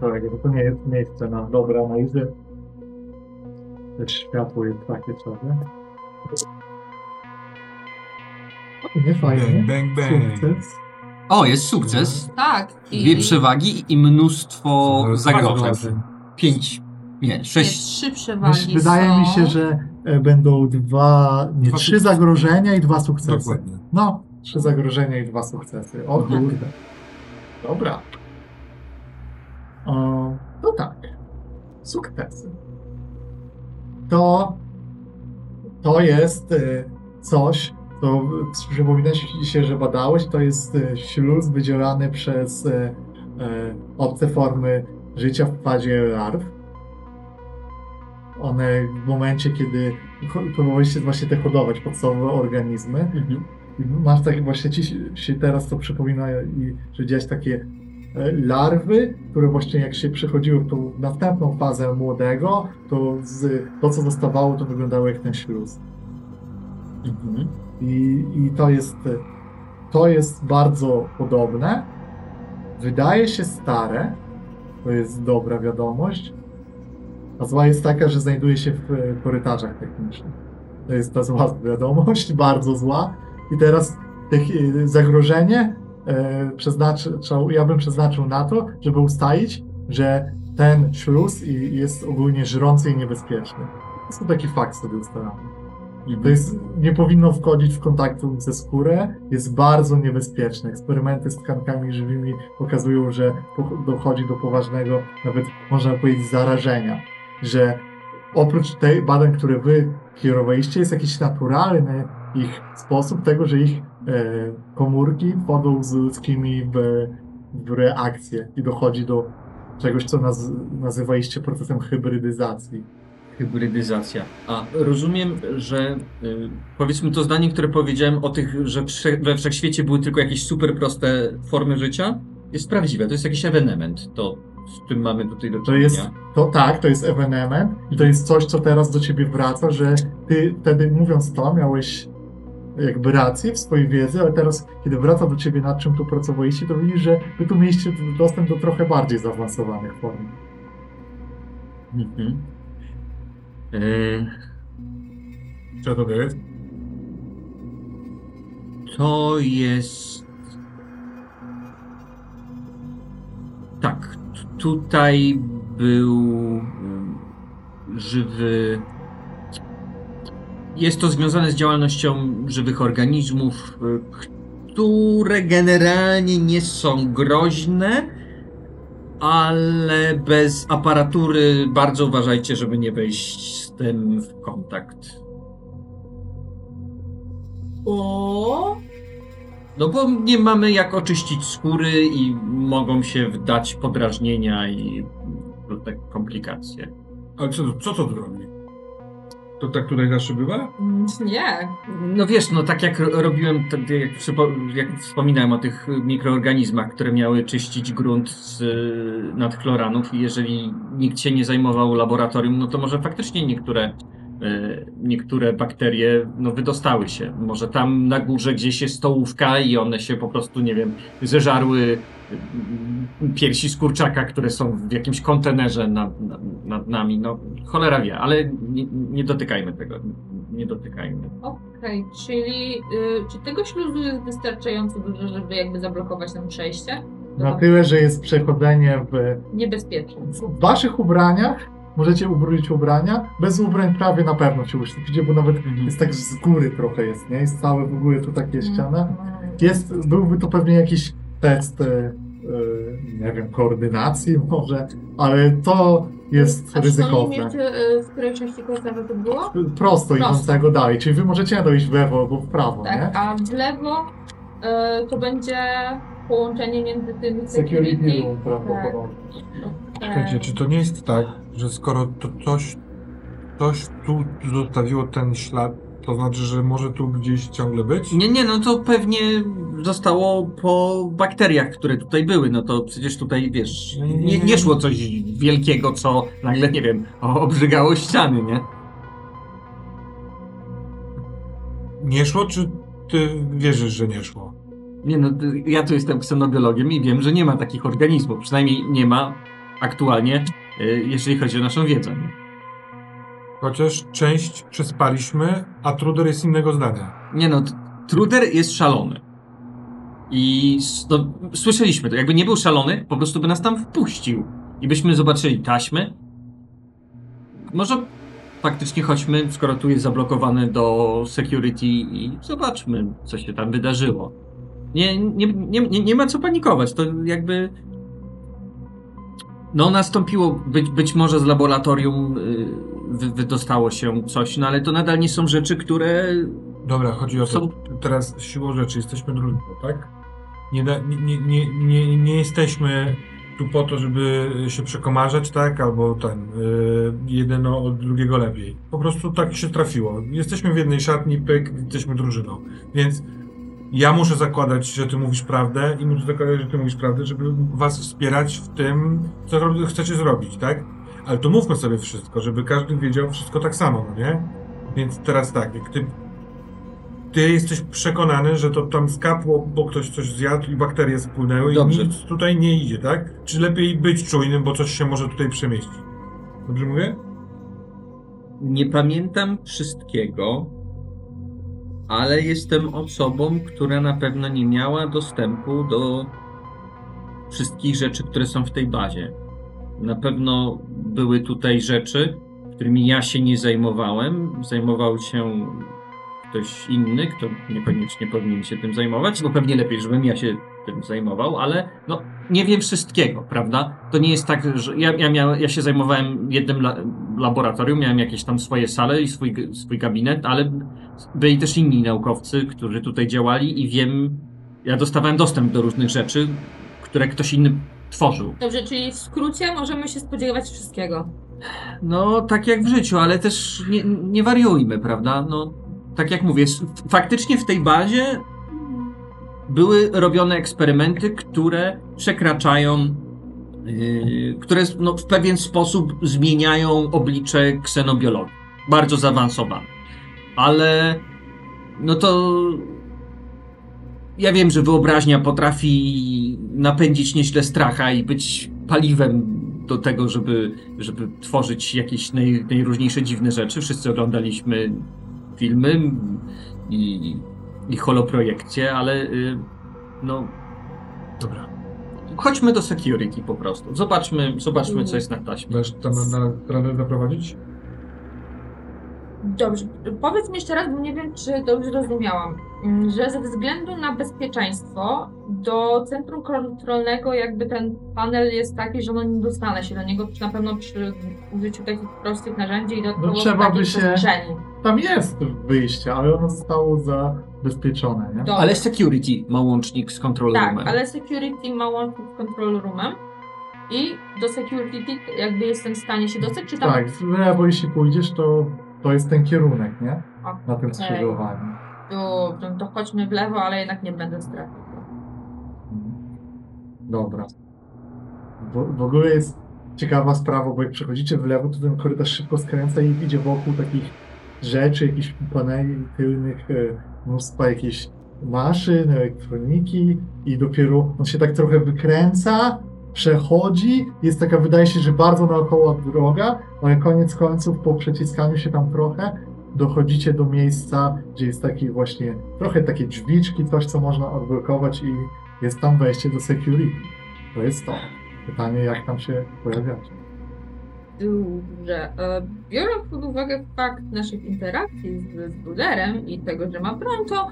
całego, bo to nie jest miejsce na dobre analizy. Też światło jest takie czarne. Nie fajnie. Bang, bang, bang. Sukces. O, jest sukces. Tak. I, Dwie przewagi i mnóstwo zagrożeń. Pięć, nie, Jest sześć. trzy przewagi wydaje są. mi się, że e, będą dwa, nie, Dwa trzy zagrożenia i dwa sukcesy. Dokładnie. No, trzy zagrożenia i dwa sukcesy. O Mhm. kurde. Dobra. O, to tak. Sukcesy. To, to jest e, coś, co przypomina się, że badałeś, to jest e, śluz wydzielany przez e, obce formy życia w fazie larw. One w momencie, kiedy próbowaliście właśnie te hodować podstawowe organizmy, Mhm. i Masz tak właśnie ci się- teraz to przypomina i że widziałeś takie larwy, które właśnie jak się przechodziły w tą następną fazę młodego, to z, to co zostawało to wyglądało jak ten śluz. Mhm. I, I to jest to jest bardzo podobne. Wydaje się stare. To jest dobra wiadomość. A zła jest taka, że znajduje się w e, korytarzach technicznych. To jest ta zła wiadomość, <laughs> bardzo zła. I teraz e, zagrożenie e, przeznaczył, ja bym przeznaczył na to, żeby ustalić, że ten śluz jest ogólnie żrący i niebezpieczny. To taki fakt sobie ustalamy. To jest, nie powinno wchodzić w kontaktu ze skórę, jest bardzo niebezpieczne. Eksperymenty z tkankami żywymi pokazują, że dochodzi do poważnego, nawet można powiedzieć, zarażenia. Że oprócz tej badań, które wy kierowaliście, jest jakiś naturalny ich sposób tego, że ich komórki wchodzą z ludzkimi w, w reakcję i dochodzi do czegoś, co naz, nazywaliście procesem hybrydyzacji. Hybrydyzacja. A rozumiem, że y, powiedzmy to zdanie, które powiedziałem o tych, że wsze- we wszechświecie były tylko jakieś super proste formy życia, jest prawdziwe. To jest jakiś ewenement, to z tym mamy tutaj do To czynienia. jest, to tak, to jest ewenement i to jest coś, co teraz do ciebie wraca, że ty wtedy mówiąc to miałeś jakby rację w swojej wiedzy, ale teraz, kiedy wraca do ciebie nad czym tu pracowaliście, to widzisz, że wy tu mieliście dostęp do trochę bardziej zaawansowanych form. Mhm. Y, Co to jest? To jest. Tak, tutaj był mm, żywy. Jest to związane z działalnością żywych organizmów, y, które generalnie nie są groźne, ale bez aparatury bardzo uważajcie, żeby nie wejść z tym w kontakt. O, No bo nie mamy jak oczyścić skóry i mogą się wdać podrażnienia i różne komplikacje. Ale co, co to robi? To tak tutaj zawsze bywa? nie. No wiesz, no tak jak ro- robiłem, jak, jak wspominałem o tych mikroorganizmach, które miały czyścić grunt z nadchloranów i jeżeli nikt się nie zajmował laboratorium, no to może faktycznie niektóre niektóre bakterie no, wydostały się. Może tam na górze gdzieś jest stołówka i one się po prostu, nie wiem, zeżarły y, piersi z kurczaka, które są w jakimś kontenerze nad, nad, nad nami. No cholera wie, ale nie, nie dotykajmy tego. Nie dotykajmy. Okej, czyli y, czy tego śluzu jest wystarczająco dużo, żeby jakby zablokować nam przejście? Na tyle, że jest przechodzenie w, Niebezpieczne. w waszych ubraniach, możecie ubrudzić ubrania, bez ubrań prawie na pewno się uszczypicie, bo nawet jest tak z góry trochę jest, nie? Jest całe w ogóle tu takie ściana. Jest, byłby to pewnie jakiś test, e, e, nie wiem, koordynacji <laughs> może, ale to jest A czy to ryzykowne. y, w której części korytarza to było? Prosto Prosto. idącego dalej, czyli wy możecie dojść w lewo albo w prawo, Tak, nie? a w lewo y, to będzie połączenie między tym Security room prawdopodobnie. Czekajcie, czy to nie jest tak, że skoro to coś, coś tu zostawiło ten ślad, To znaczy, że może tu gdzieś ciągle być? Nie, nie, no to pewnie zostało po bakteriach, które tutaj były. No to przecież tutaj, wiesz, nie, nie szło coś wielkiego, co nagle, nie wiem, obrzygało ściany, nie? Nie szło, czy ty wierzysz, że nie szło? Nie no, ja tu jestem ksenobiologiem i wiem, że nie ma takich organizmów. Przynajmniej nie ma aktualnie, jeżeli chodzi o naszą wiedzę. Nie? Chociaż część przespaliśmy, a Truder jest innego zdania. Nie no, Truder jest szalony. I no, słyszeliśmy to. Jakby nie był szalony, po prostu by nas tam wpuścił. I byśmy zobaczyli taśmy. Może faktycznie chodźmy, skoro tu jest zablokowane do security i zobaczmy, co się tam wydarzyło. Nie, nie, nie, nie, nie ma co panikować. To jakby. No, nastąpiło być, być może z laboratorium y, wy, wydostało się coś, no ale to nadal nie są rzeczy, które Dobra, chodzi o to. Są- Teraz siłą rzeczy jesteśmy drużyną, tak? Nie, da, nie, nie, nie, nie, jesteśmy tu po to, żeby się przekomarzać, tak? Albo ten, yy, jeden od drugiego lepiej. Po prostu tak się trafiło. Jesteśmy w jednej szatni, pyk, jesteśmy drużyną. Więc ja muszę zakładać, że ty mówisz prawdę i muszę zakładać, że ty mówisz prawdę, żeby was wspierać w tym, co chcecie zrobić, tak? Ale to mówmy sobie wszystko, żeby każdy wiedział wszystko tak samo, no nie? Więc teraz tak, jak ty ty jesteś przekonany, że to tam skapło, bo ktoś coś zjadł i bakterie spłynęły Dobrze. i nic tutaj nie idzie, tak? Czy lepiej być czujnym, bo coś się może tutaj przemieścić? Dobrze mówię? Nie pamiętam wszystkiego, ale jestem osobą, która na pewno nie miała dostępu do wszystkich rzeczy, które są w tej bazie. Na pewno były tutaj rzeczy, którymi ja się nie zajmowałem. Zajmował się ktoś inny, kto niekoniecznie powinien się tym zajmować, bo pewnie lepiej, żebym ja się tym zajmował, ale no, nie wiem wszystkiego, prawda? To nie jest tak, że ja, ja, miałem, ja się zajmowałem jednym la, laboratorium, miałem jakieś tam swoje sale i swój, swój gabinet, ale byli też inni naukowcy, którzy tutaj działali i wiem, ja dostawałem dostęp do różnych rzeczy, które ktoś inny tworzył. Dobrze, czyli w skrócie możemy się spodziewać wszystkiego. No, tak jak w życiu, ale też nie, nie wariujmy, prawda? No, tak jak mówię, faktycznie w tej bazie były robione eksperymenty, które przekraczają, yy, które no, w pewien sposób zmieniają oblicze ksenobiologii. Bardzo zaawansowane. Ale no to ja wiem, że wyobraźnia potrafi napędzić nieźle stracha i być paliwem do tego, żeby, żeby tworzyć jakieś naj, najróżniejsze dziwne rzeczy. Wszyscy oglądaliśmy filmy i, i holoprojekcje, ale y, no Dobra. chodźmy do security po prostu. Zobaczmy, zobaczmy co jest na taśmie. Dasz tam na, radę zaprowadzić? Dobrze, powiedz mi jeszcze raz, bo nie wiem, czy dobrze rozumiałam, mm, że ze względu na bezpieczeństwo do centrum kontrolnego jakby ten panel jest taki, że no nie dostanę się do niego na pewno przy użyciu takich prostych narzędzi i dodatkowo No trzeba by się- przestrzeni. Tam jest wyjście, ale ono zostało zabezpieczone, nie? Dobra. Ale security ma łącznik z control Tak, roomem. ale security ma łącznik z control roomem i do security jakby jestem w stanie się dostać, czy tam Tak, w lewo jeśli pójdziesz, to, to jest ten kierunek, nie? Na tym skrzyżowaniu. Dobrze, to chodźmy w lewo, ale jednak nie będę strefy. Dobra. W, w ogóle jest ciekawa sprawa, bo jak przechodzicie w lewo, to ten korytarz szybko skręca i idzie wokół takich rzeczy, jakichś paneli tylnych, e, mnóstwa jakichś maszyn, elektroniki i dopiero on się tak trochę wykręca, przechodzi, jest taka, wydaje się, że bardzo naokoło droga, ale koniec końców po przeciskaniu się tam trochę dochodzicie do miejsca, gdzie jest taki właśnie, trochę takie drzwiczki, coś co można odblokować i jest tam wejście do security. To jest to. Pytanie, jak tam się pojawiacie. Dobrze. E, Biorąc pod uwagę fakt naszych interakcji z, z Bruderem i tego, że ma broń, to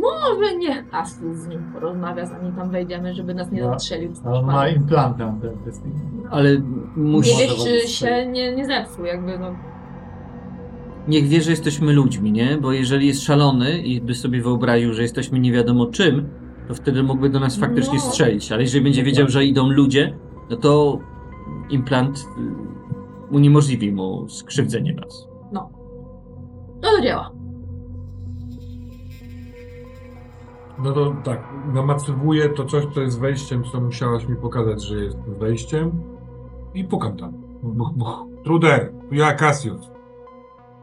może niech Asu z nim porozmawia, zanim tam wejdziemy, żeby nas nie No, zastrzelił. A on ma implanty antydepresyjne. Ale Nie musi, Może wiesz, czy się nie, nie zepsuł, jakby no. niech wie, że jesteśmy ludźmi, nie? Bo jeżeli jest szalony i by sobie wyobraził, że jesteśmy nie wiadomo czym, to wtedy mógłby do nas faktycznie No. strzelić. Ale jeżeli będzie wiedział, że idą ludzie, no to implant y, uniemożliwi mu skrzywdzenie nas. No. No to działa. No to tak, namacywuję to coś, co jest wejściem, co musiałaś mi pokazać, że jest wejściem i pukam tam. Buch, buch. Truder, ja Cassius.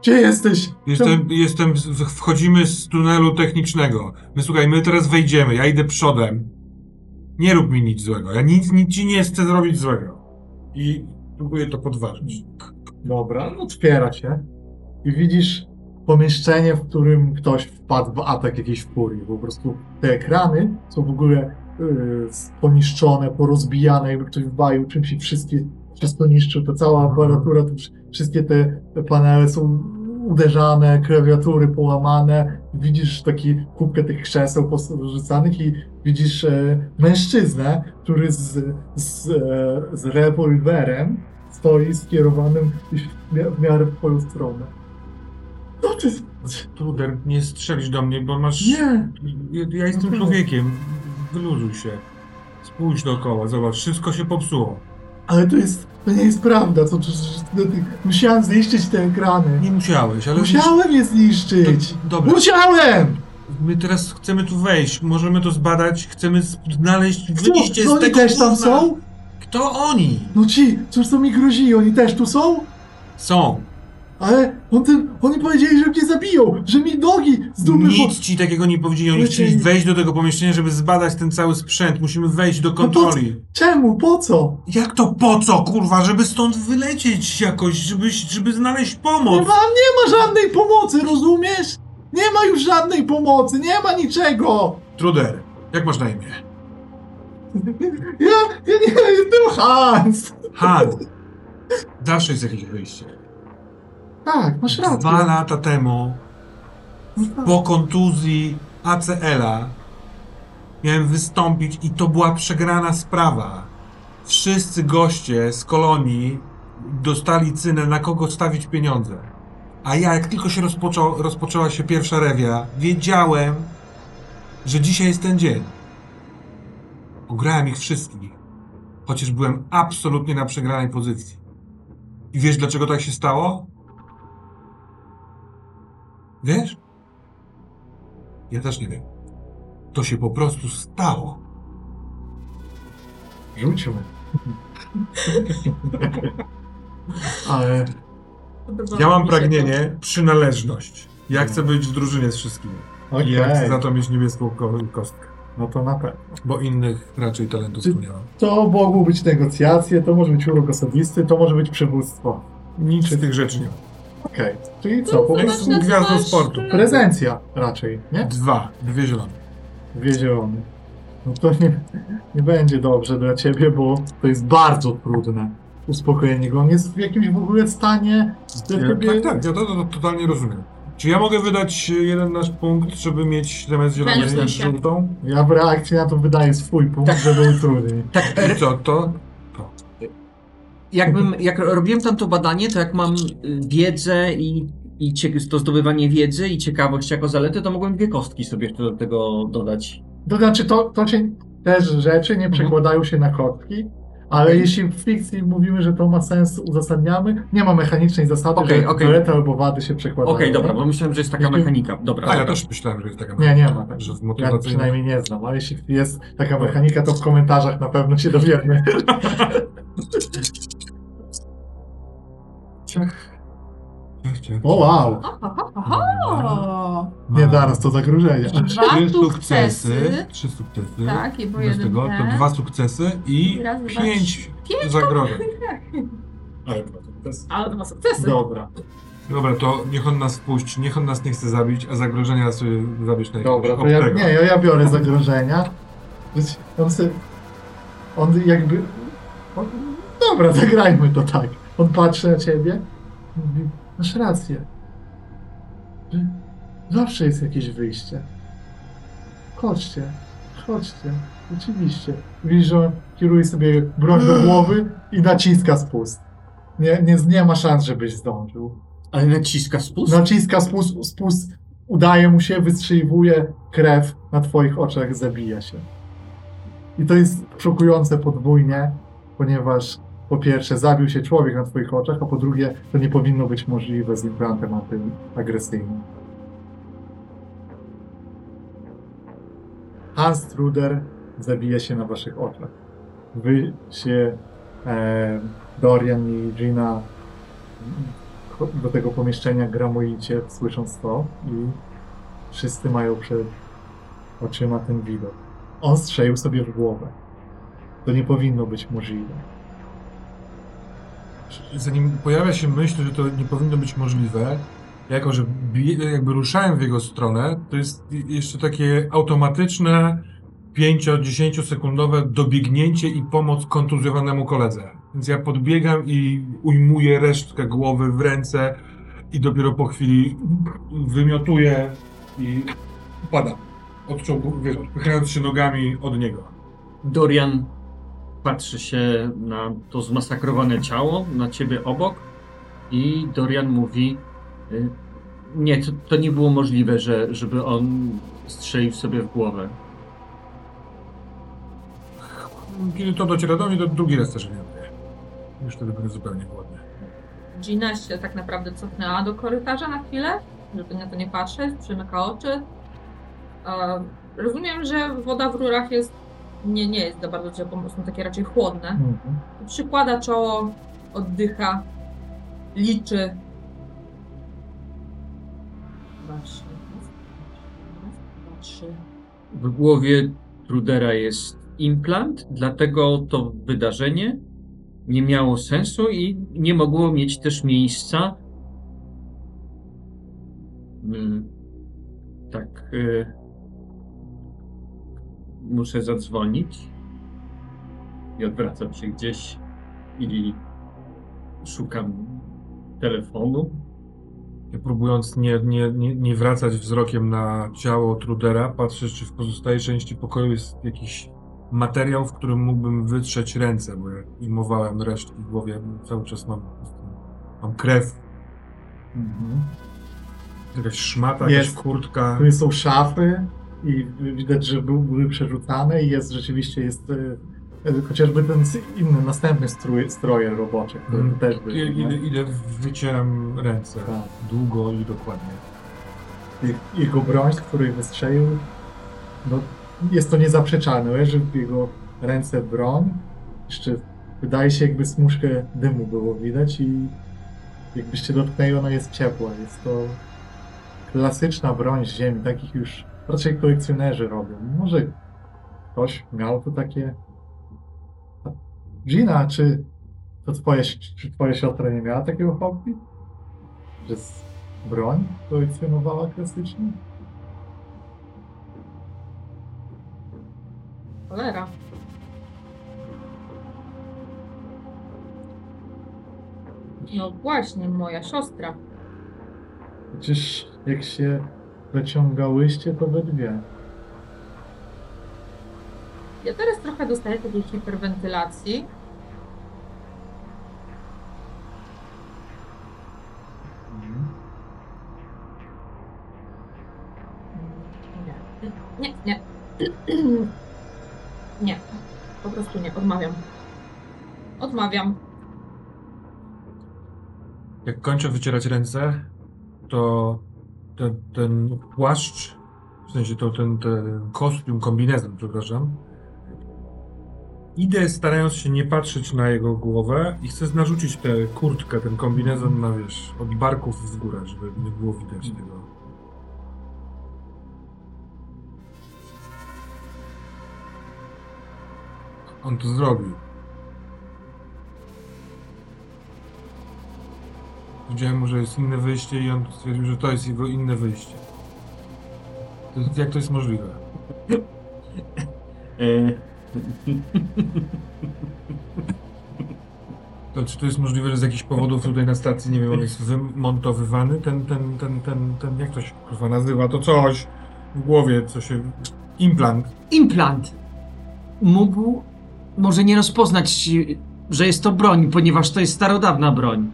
Gdzie jesteś? Jestem, jestem, wchodzimy z tunelu technicznego. My słuchaj, my teraz wejdziemy, ja idę przodem. Nie rób mi nic złego, ja nic, nic ci nie chcę zrobić złego. I próbuję to podważyć. Dobra, otwiera się i widzisz pomieszczenie, w którym ktoś wpadł w atak jakiejś furii. Po prostu te ekrany są w ogóle yy, poniszczone, porozbijane, jakby ktoś wbaił czymś i wszystkie, wszystko niszczył. Ta cała aparatura, to wsz- wszystkie te, te panele są uderzane, klawiatury połamane. Widzisz taki kubkę tych krzeseł porzucanych i widzisz e, mężczyznę, który z, z, e, z rewolwerem stoi skierowanym w mia- w miarę w twoją stronę. No ty... Truder, nie strzelić do mnie, bo masz... Nie! Ja, ja jestem No. człowiekiem. Wyluzuj się. Spójrz dookoła, zobacz, wszystko się popsuło. Ale to jest... To nie jest prawda, co... przecież- Musiałem zniszczyć te ekrany. Nie musiałeś, ale... Musiałem je zniszczyć! Do- Dobra, Musiałem! my teraz chcemy tu wejść, możemy to zbadać, chcemy znaleźć wyjście Co z oni tego też tam gówna. są? Kto oni? No ci, cóż co mi grozili, oni też tu są? Są. Ale on tym, oni powiedzieli, że mnie zabiją, że mi nogi z dupy... Nic ci takiego nie powiedzieli. Oni chcieli ci- wejść do tego pomieszczenia, żeby zbadać ten cały sprzęt. Musimy wejść do No po kontroli. Czemu? Po co? Jak to po co, kurwa? Żeby stąd wylecieć jakoś, żeby, żeby znaleźć Nie pomoc. ma, nie ma żadnej pomocy, rozumiesz? Nie ma już żadnej pomocy, nie ma niczego! Truder, jak masz na imię? Ja, ja nie jestem Hans! Han. Zawsze jest jakieś wyjście. Tak, masz rację. Dwa lata temu, po kontuzji ACL-a, miałem wystąpić i to była przegrana sprawa. Wszyscy goście z kolonii dostali cynę, na kogo stawić pieniądze. A ja, jak tylko się rozpoczą, rozpoczęła się pierwsza rewia, wiedziałem, że dzisiaj jest ten dzień. Ograłem ich wszystkich, chociaż byłem absolutnie na przegranej pozycji. I wiesz, dlaczego tak się stało? Wiesz? Ja też nie wiem. To się po prostu stało. Rzućmy. <laughs> Ale Ja mam pragnienie, przynależność. Ja chcę być w drużynie z wszystkimi. I ja chcę za to mieć niebieską ko- kostkę. no to na pewno. Bo innych raczej talentów tu nie mam. To mogą być negocjacje, to może być urok osobisty, to może być przywództwo. Nic z tych rzeczy nie mam. Okej, czyli co? Po prostu gwiazdą sportu. prezencja raczej, nie? Dwa, dwie zielone. Dwie zielone. No to nie, nie będzie dobrze dla ciebie, bo to jest bardzo trudne. Uspokojenie go. On jest w jakimś w ogóle stanie Ja, ciebie... tak, tak, ja to, to, to totalnie rozumiem. Czy ja mogę wydać e, jeden nasz punkt, żeby mieć zamiast zielonej się. żółtą? Ja w reakcji na to wydaję swój punkt, żeby utrudnić. Tak, I co, to? Jakbym, jak robiłem tam to badanie, to jak mam y, wiedzę i, i cie, to zdobywanie wiedzy i ciekawość jako zaletę, to mogłem dwie kostki sobie jeszcze do tego dodać. To znaczy, to, to się też rzeczy nie przekładają się na kotki, ale jeśli w fikcji mówimy, że to ma sens, uzasadniamy, nie ma mechanicznej zasady, Okej, że zalety albo wady się przekładają. Okej, dobra, nie? bo myślałem, że jest taka Jeśli- mechanika. Dobra, A ja dobra. też myślałem, że jest taka Nie, nie ma. tak. Że w Ja przynajmniej nie znam, ale jeśli jest taka mechanika, to w komentarzach na pewno się dowiemy. <laughs> O wow! Oho, Nie zaraz, to zagrożenie. Trzy sukcesy. Trzy sukcesy. Tak, i po Bez jeden tego to dwa sukcesy i Raz, dwa, pięć Pięć zagrożeń. Ale dwa sukcesy. Ale dwa sukcesy. Dobra, Dobra, to niech on nas wpuści, niech on nas nie chce zabić, a zagrożenia sobie zabić na dobra, to ja, nie, ja, ja biorę zagrożenia. On, se, on jakby... On, dobra, zagrajmy to tak. On patrzy na ciebie mówi, masz rację. Zawsze jest jakieś wyjście. Chodźcie, chodźcie, oczywiście. Widzisz, że kieruje sobie broń do głowy i naciska spust. Nie, nie, nie ma szans, żebyś zdążył. Ale naciska spust? Naciska spust, spust, udaje mu się, wystrzeliwuje krew na twoich oczach, zabija się. I to jest szokujące podwójnie, ponieważ po pierwsze zabił się człowiek na twoich oczach, a po drugie to nie powinno być możliwe z implantem antyagresyjnym. Hans Truder zabija się na waszych oczach. Wy się, e, Dorian i Gina do tego pomieszczenia gramujecie, słysząc to i wszyscy mają przed oczyma ten widok. On strzelił sobie w głowę. To nie powinno być możliwe. Zanim pojawia się myśl, że to nie powinno być możliwe, jako że jakby ruszałem w jego stronę, to jest jeszcze takie automatyczne 5-10 sekundowe dobiegnięcie i pomoc kontuzjowanemu koledze. Więc ja podbiegam i ujmuję resztkę głowy w ręce i dopiero po chwili wymiotuję i padam. Od czołgu, wiesz, odpychając się nogami od niego. Dorian patrzy się na to zmasakrowane ciało, na ciebie obok i Dorian mówi y, nie, to, to nie było możliwe, że, żeby on strzelił sobie w głowę. Kiedy to dociera do mnie, to drugi raz też wymiotuję. Już wtedy będę zupełnie głodny. Gina się tak naprawdę cofnęła do korytarza na chwilę, żeby na to nie patrzeć, przymyka oczy. E, rozumiem, że woda w rurach jest nie, nie jest za bardzo ciepła, są takie raczej chłodne. Mhm. Przykłada czoło, oddycha, liczy. Dwa, trzy, raz, dwa, trzy. W głowie Trudera jest implant, dlatego to wydarzenie nie miało sensu i nie mogło mieć też miejsca. Mm, Tak. y, Muszę zadzwonić. I odwracam się gdzieś i szukam telefonu. Ja próbując nie, nie, nie, nie wracać wzrokiem na ciało Trudera, patrzę, czy w pozostałej części pokoju jest jakiś materiał, w którym mógłbym wytrzeć ręce, bo jak ujmowałem resztki w głowie, cały czas mam, mam krew, Mhm. jakaś szmata, Jest. jakaś kurtka. Tu są szafy i widać, że był- były przerzucane i jest rzeczywiście jest e, e, chociażby ten inny, następny strój, stroje robocze, które Mm. też były. I- nie? Idę, idę, wycieram ręce. Tak. Długo i dokładnie. I- Jego broń, z której wystrzelił, no, jest to niezaprzeczalne, leży w jego ręce broń. Jeszcze wydaje się, jakby smuszkę dymu było widać i jakbyście dotknęli, ona jest ciepła. Jest to klasyczna broń z ziemi, takich już raczej kolekcjonerzy robią. Może ktoś miał tu takie... Gina, czy to twoja, czy twoja siostra nie miała takiego hobby? Że z broń kolekcjonowała klasycznie? Cholera. No właśnie, moja siostra. Przecież jak się zaciągałyście, to we dwie. Ja teraz trochę dostaję takiej hiperwentylacji. Nie, nie, nie. <clears throat> Nie, po prostu nie, odmawiam. Odmawiam. Jak kończę wycierać ręce, to ten, ten płaszcz, w sensie to ten, ten kostium, kombinezon, przepraszam, idę starając się nie patrzeć na jego głowę i chcę narzucić tę kurtkę, ten kombinezon na, wiesz, od barków w górę, żeby nie było widać tego. On to zrobił. Powiedziałem mu, że jest inne wyjście i on stwierdził, że to jest jego inne wyjście. To jest, jak to jest możliwe? E, To, czy to jest możliwe, że z jakichś powodów tutaj na stacji, nie wiem, on jest wymontowywany? Ten, ten, ten, ten, ten, jak to się kurwa nazywa? To coś w głowie, co się... Implant. implant mógł może nie rozpoznać, że jest to broń, ponieważ to jest starodawna broń.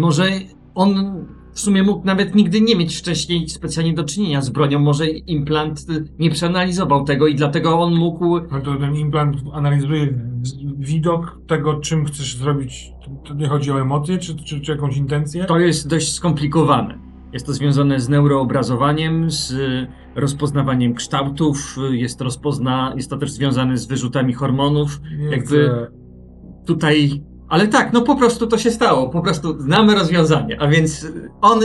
Może on w sumie mógł nawet nigdy nie mieć wcześniej specjalnie do czynienia z bronią. Może implant nie przeanalizował tego i dlatego on mógł. Ale to ten implant analizuje widok tego, czym chcesz zrobić. To- nie chodzi o emocje, czy, czy, czy jakąś intencję? To jest dość skomplikowane. Jest to związane z neuroobrazowaniem, z rozpoznawaniem kształtów, jest, rozpozna, jest to też związane z wyrzutami hormonów. Nie Jakby- chcę- Tutaj, ale tak, no po prostu to się stało, po prostu znamy rozwiązanie, a więc on,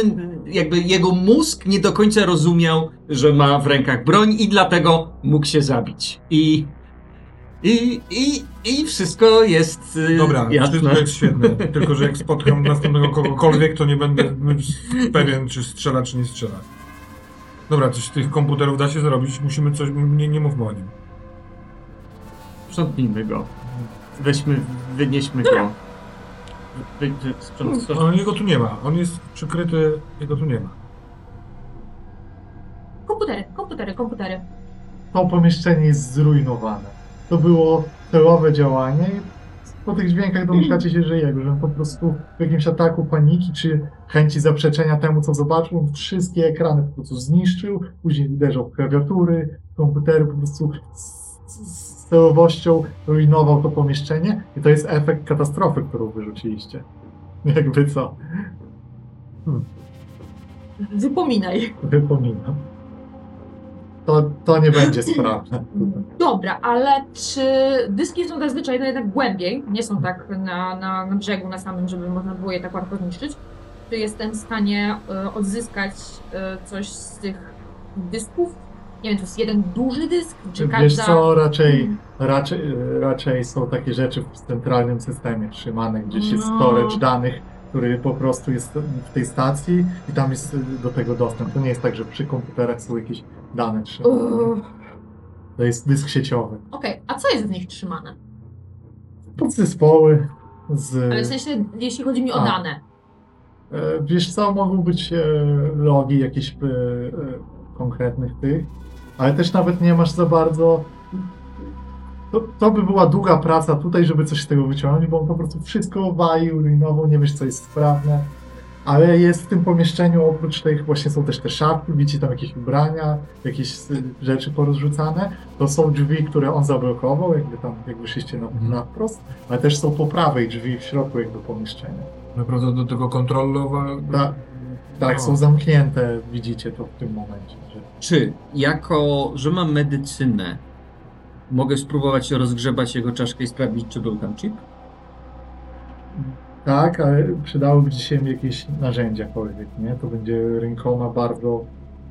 jakby jego mózg nie do końca rozumiał, że ma w rękach broń i dlatego mógł się zabić. I, i, i, i wszystko jest y, Dobra, jasne. wszystko jest świetne. Tylko, że jak spotkam następnego kogokolwiek, to nie będę pewien, czy strzela, czy nie strzela. Dobra, coś tych komputerów da się zrobić. Musimy coś. Nie, nie mówmy o nim. Sprzątnijmy go. Weźmy, wynieśmy go. Wy, wy, sprząt, sprząt. No, jego tu nie ma. On jest przykryty, jego tu nie ma. Komputery, komputery, komputery. To pomieszczenie jest zrujnowane. To było celowe działanie i po tych dźwiękach domyślacie się, że jego, że on po prostu w jakimś ataku paniki czy chęci zaprzeczenia temu, co zobaczył, on wszystkie ekrany po prostu zniszczył, później uderzał w klawiatury, komputery, po prostu z, z z celowością rujnował to pomieszczenie i to jest efekt katastrofy, którą wyrzuciliście. <laughs> Jakby co, Wypominaj. wypominam. To, to nie będzie <laughs> sprawne. Dobra, ale czy dyski są zazwyczaj no jednak głębiej, nie są tak na, na, brzegu, na samym, żeby można było je tak łatwo zniszczyć? Czy jestem w stanie e, odzyskać e, coś z tych dysków? Nie wiem, to jest jeden duży dysk, czy Wiesz każda... co, raczej, raczej, raczej są takie rzeczy w centralnym systemie trzymane, gdzieś jest No. storage danych, który po prostu jest w tej stacji i tam jest do tego dostęp. To nie jest tak, że przy komputerach są jakieś dane trzymane. Uff, To jest dysk sieciowy. Okej, a co jest w nich trzymane? Podzespoły z... Ale w sensie, jeśli chodzi mi o A. dane. E, Wiesz co, mogą być e, logi jakichś e, konkretnych tych, ale też nawet nie masz za bardzo. To, to by była długa praca tutaj, żeby coś z tego wyciągnąć, bo on po prostu wszystko walił, rujnował, nie wiesz co jest sprawne. Ale jest w tym pomieszczeniu, oprócz tych właśnie są też te szafki, widzicie tam jakieś ubrania, jakieś y, rzeczy porozrzucane. To są drzwi, które on zablokował, jakby tam, jak wyszliście na, Mhm. na wprost, ale też są po prawej drzwi w środku jakby pomieszczenia. Naprawdę do tego kontrolowa. Tak. Tak, No. są zamknięte, widzicie to w tym momencie. Że... Czy jako, że mam medycynę, mogę spróbować rozgrzebać jego czaszkę i sprawdzić, czy był tam chip? Tak, ale przydałoby ci się jakieś narzędziakolwiek, nie? To będzie rękoma bardzo...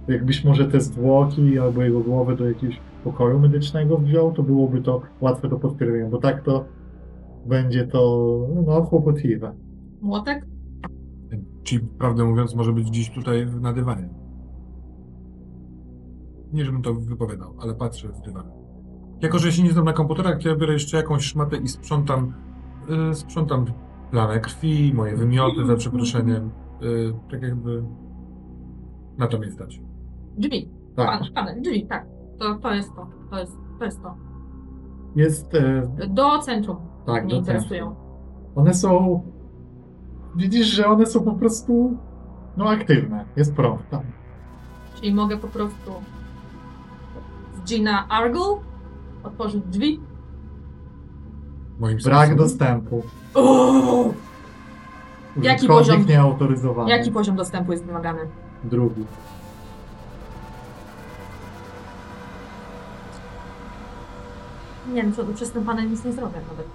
Jakbyś może te zwłoki albo jego głowę do jakiegoś pokoju medycznego wziął, to byłoby to łatwe do podkrywania, bo tak to będzie to no, kłopotliwe. Młotek? Chip, prawdę mówiąc, może być gdzieś tutaj na dywanie. Nie, żebym to wypowiadał, ale patrzę w dywan. Jako, że się nie znam na komputerach, to ja biorę jeszcze jakąś szmatę i sprzątam, y, sprzątam plamę krwi, moje wymioty, za przeproszeniem. Y, tak jakby na to mnie stać. Drzwi. Tak, Pan, pan, drzwi, tak. To, to jest to. To jest to. Jest to. jest... E, Do centrum tak, mnie do interesują. centrum. One są... Widzisz, że one są po prostu no aktywne. Jest prąd tam. Czyli mogę po prostu Gina Argle otworzyć drzwi. Moim Brak dostępu. Jaki poziom? nieautoryzowany. Jaki poziom dostępu jest wymagany? Drugi. Nie wiem, co przez ten panel nic nie zrobię nawet.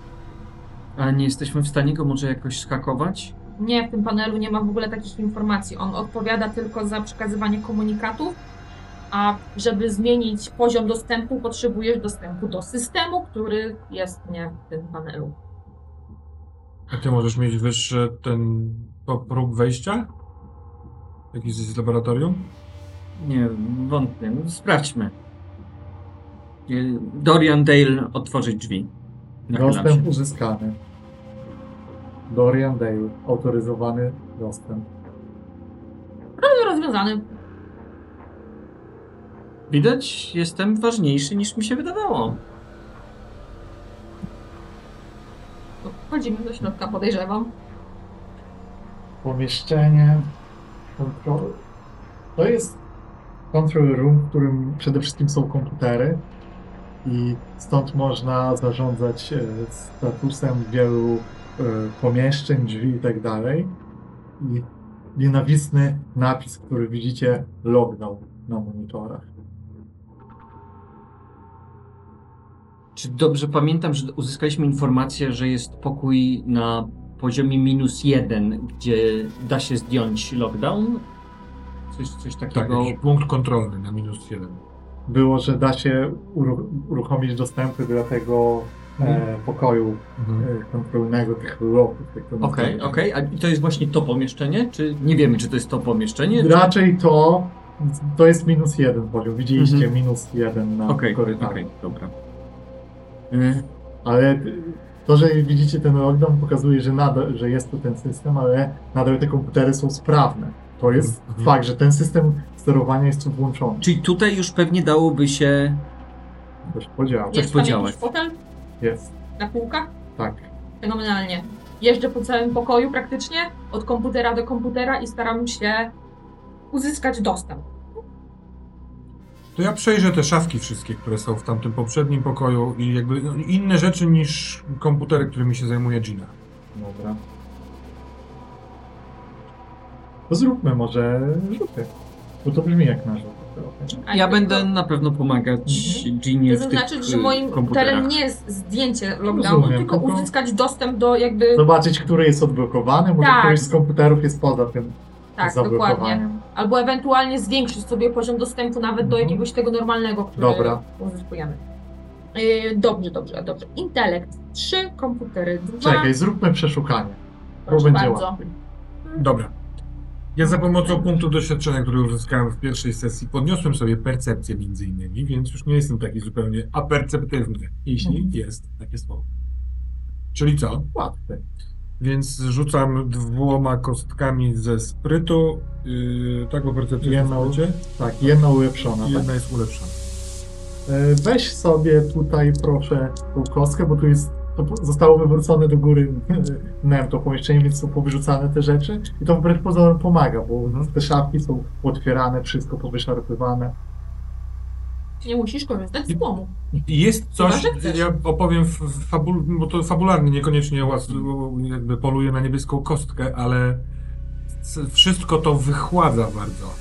A nie jesteśmy w stanie go może jakoś skakować? Nie, w tym panelu nie ma w ogóle takich informacji. On odpowiada tylko za przekazywanie komunikatów, a żeby zmienić poziom dostępu, potrzebujesz dostępu do systemu, który jest nie w tym panelu. A ty możesz mieć wyższy ten próg wejścia? Jakiś z laboratorium? Nie, wątpię. Sprawdźmy. Y, Dorian Dale otworzyć drzwi. Dostęp uzyskany. Dorian Dale. Autoryzowany dostęp. Problem rozwiązany. Widać, jestem ważniejszy niż mi się wydawało. Wchodzimy do środka, podejrzewam. Pomieszczenie. Kontrol... To jest control room, w którym przede wszystkim są komputery. I stąd można zarządzać e, statusem wielu e, pomieszczeń, drzwi i tak dalej. I nienawistny napis, który widzicie, lockdown na monitorach. Czy dobrze pamiętam, że uzyskaliśmy informację, że jest pokój na poziomie minus jeden, gdzie da się zdjąć lockdown? Coś, coś Tak, takiego. jakiś punkt kontrolny na minus jeden. Było, że da się uru- uruchomić dostępy do tego e, pokoju Mhm. e, kontrolnego tych urloków. jak to Okej, okej. A to jest właśnie to pomieszczenie? Czy nie wiemy, czy to jest to pomieszczenie? Czy... Raczej to, to jest minus jeden poziom. Widzieliście Mhm. minus jeden na Okej, korytarzu. okej, dobra. Y, Ale to, że widzicie ten lockdown pokazuje, że nadal, że jest tu ten system, ale nadal te komputery są sprawne. To jest Mhm. fakt, że ten system sterowania jest tu włączony. Czyli tutaj już pewnie dałoby się. Coś podziałał. Coś Jest podziałać. fotel Jest, na półkach? tak. Fenomenalnie. Jeżdżę po całym pokoju praktycznie, od komputera do komputera i staram się uzyskać dostęp. To ja przejrzę te szafki wszystkie, które są w tamtym poprzednim pokoju i jakby no, inne rzeczy niż komputery, którymi się zajmuje Gina. Dobra. To zróbmy może rzuty. Bo to brzmi jak na rzut. A Ja będę na pewno pomagać Ginie To w tych znaczy, że y, moim komputerach. celem nie jest zdjęcie lockdownu, Rozumiem, tylko tylko- uzyskać dostęp do jakby... Zobaczyć, który jest odblokowany, może Tak. któryś z komputerów jest poza tym Tak, dokładnie. Albo ewentualnie zwiększyć sobie poziom dostępu nawet do Mhm. jakiegoś tego normalnego, który Dobra. uzyskujemy. Yy, dobrze, dobrze, dobrze. Intelekt 3, komputery 2. Czekaj, zróbmy przeszukanie. To Proszę będzie bardzo. łatwiej. Dobra. Ja za pomocą punktu doświadczenia, który uzyskałem w pierwszej sesji, podniosłem sobie percepcję między innymi, więc już nie jestem taki zupełnie aperceptywny, jeśli Mhm. jest takie słowo. Czyli co? Łatwy. Więc rzucam dwoma kostkami ze sprytu. Yy, tak, bo percepcja jest Jedną- na sprycie. Tak, jedna ulepszona. I Tak. jedna jest ulepszona. E, Weź sobie tutaj proszę tą kostkę, bo tu jest, to zostało wywrócone do góry <laughs> nem to pomieszczenie, więc są powyrzucane te rzeczy i to wbrew pozorom pomaga, bo Mhm. te szafki są otwierane, wszystko powyszarpywane. Nie musisz korzystać z tłumu. I Jest coś, Chyba, ja opowiem fabul, bo to fabularnie niekoniecznie łas, jakby poluje na niebieską kostkę, ale wszystko to wychładza bardzo.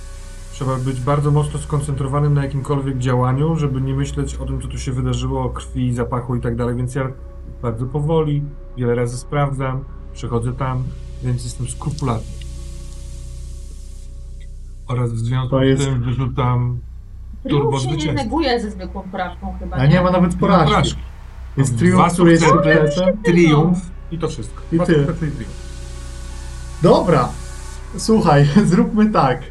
Trzeba być bardzo mocno skoncentrowanym na jakimkolwiek działaniu, żeby nie myśleć o tym, co tu się wydarzyło, o krwi, zapachu i tak dalej, więc ja bardzo powoli, wiele razy sprawdzam, przechodzę tam, więc jestem skrupulatny. Oraz w związku To z jest- tym wyrzucam Turbo Triumf się nie neguje ze zwykłą porażką chyba, A nie ma nawet porażki. porażki. Jest triumf, który jest sukcesem. triumf i to wszystko. I triumf. Dobra, słuchaj, <laughs> zróbmy tak.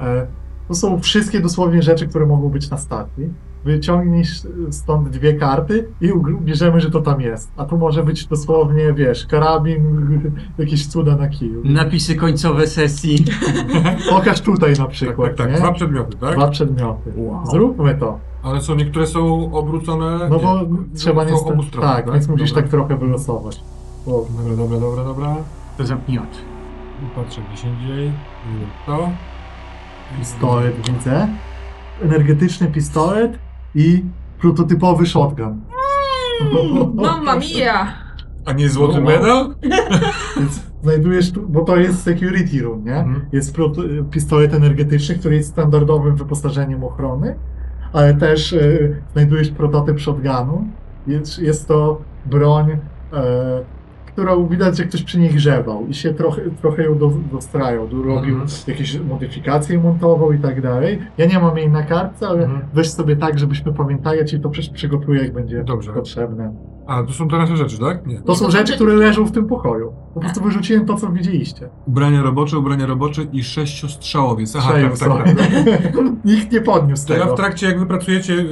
E, To są wszystkie dosłownie rzeczy, które mogą być na stacji. Wyciągnij stąd dwie karty i bierzemy, że to tam jest. A tu może być dosłownie, wiesz, karabin, <laughs> jakieś cuda na kiju. Napisy końcowe sesji. <laughs> Pokaż tutaj na Tak, przykład, tak, tak. nie? Dwa przedmioty, tak? Dwa przedmioty. Wow. Zróbmy to. Ale są niektóre są obrócone. No bo nie, trzeba są niestety... obustronne, Tak, więc musisz Dobra. tak trochę wylosować. O, Dobra, dobra, dobra, dobra. To zamknij oczy. Patrzę gdzieś indziej. I To. pistolet widzę. Energetyczny pistolet i prototypowy shotgun. Mamma mia! A nie złoty Wow. medal? <laughs> Więc znajdujesz tu, bo to jest security room, nie? Mhm. Jest pistolet energetyczny, który jest standardowym wyposażeniem ochrony, ale też e, znajdujesz prototyp shotgunu. Jest, jest to broń, e, którą widać, że ktoś przy niej grzebał i się trochę, trochę ją do, dostrajał, do- robił Mhm. jakieś modyfikacje, montował i tak dalej. Ja nie mam jej na kartce, ale Mhm. weź sobie tak, żebyśmy pamiętali, ja ci to przecież przygotuję, jak będzie Dobrze. potrzebne. A, to są te nasze rzeczy, tak? Nie. To są rzeczy, które leżą w tym pokoju. Po prostu wyrzuciłem to, co widzieliście. Ubrania robocze, ubrania robocze i sześciostrzałowiec. Aha, tak, tak, tak. <laughs> Nikt nie podniósł To ja tego. w trakcie, jak wy pracujecie, yy,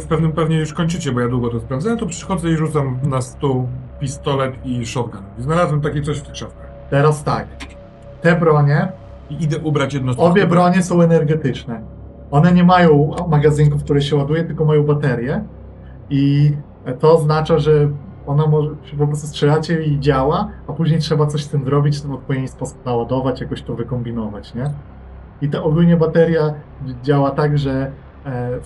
w pewnym pewnie już kończycie, bo ja długo to sprawdzałem, to przychodzę i rzucam na stół pistolet i shotgun. I znalazłem takie coś w tych szafkach. Teraz tak. Te bronie, I idę ubrać jedno z obie bronie są energetyczne. One nie mają magazynków, które się ładuje, tylko mają baterie. I to oznacza, że ona może, po prostu strzelacie i działa, a później trzeba coś z tym zrobić, w odpowiedni sposób naładować, jakoś to wykombinować, nie? I ta ogólnie bateria działa tak, że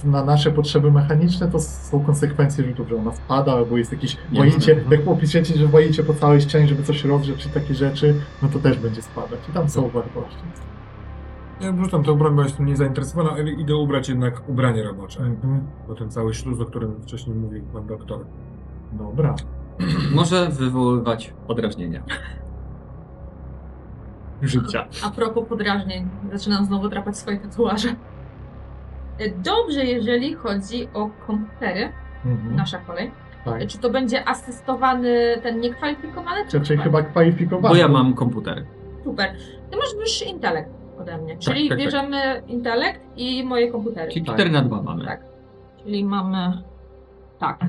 na nasze potrzeby mechaniczne to są konsekwencje rzutów, że ona spada, albo jest jakiś walicie, jak opiszecie, że walicie po całej ścianie, żeby coś rozrzeć, czy takie rzeczy, no to też będzie spadać. I tam są wartości. Ja wrzucam tę broń, bo jestem niezainteresowany, ale idę ubrać jednak ubranie robocze. Mhm. Bo ten cały śluz, o którym wcześniej mówił pan doktor. Dobra. <clears throat> Może wywoływać podrażnienia. Życia. A propos podrażnień, zaczynam znowu drapać swoje tatuaże. Dobrze, jeżeli chodzi o komputery, Mhm. nasza kolej. Tak. Czy to będzie asystowany ten niekwalifikowany, czy Raczej chyba kwalifikowany. Bo ja mam komputer. Super. Ty masz wyższy intelekt ode mnie, czyli tak, tak. bierzemy intelekt i moje komputery. Czyli Tak. 4 na 2 mamy. Tak. Czyli mamy... Tak.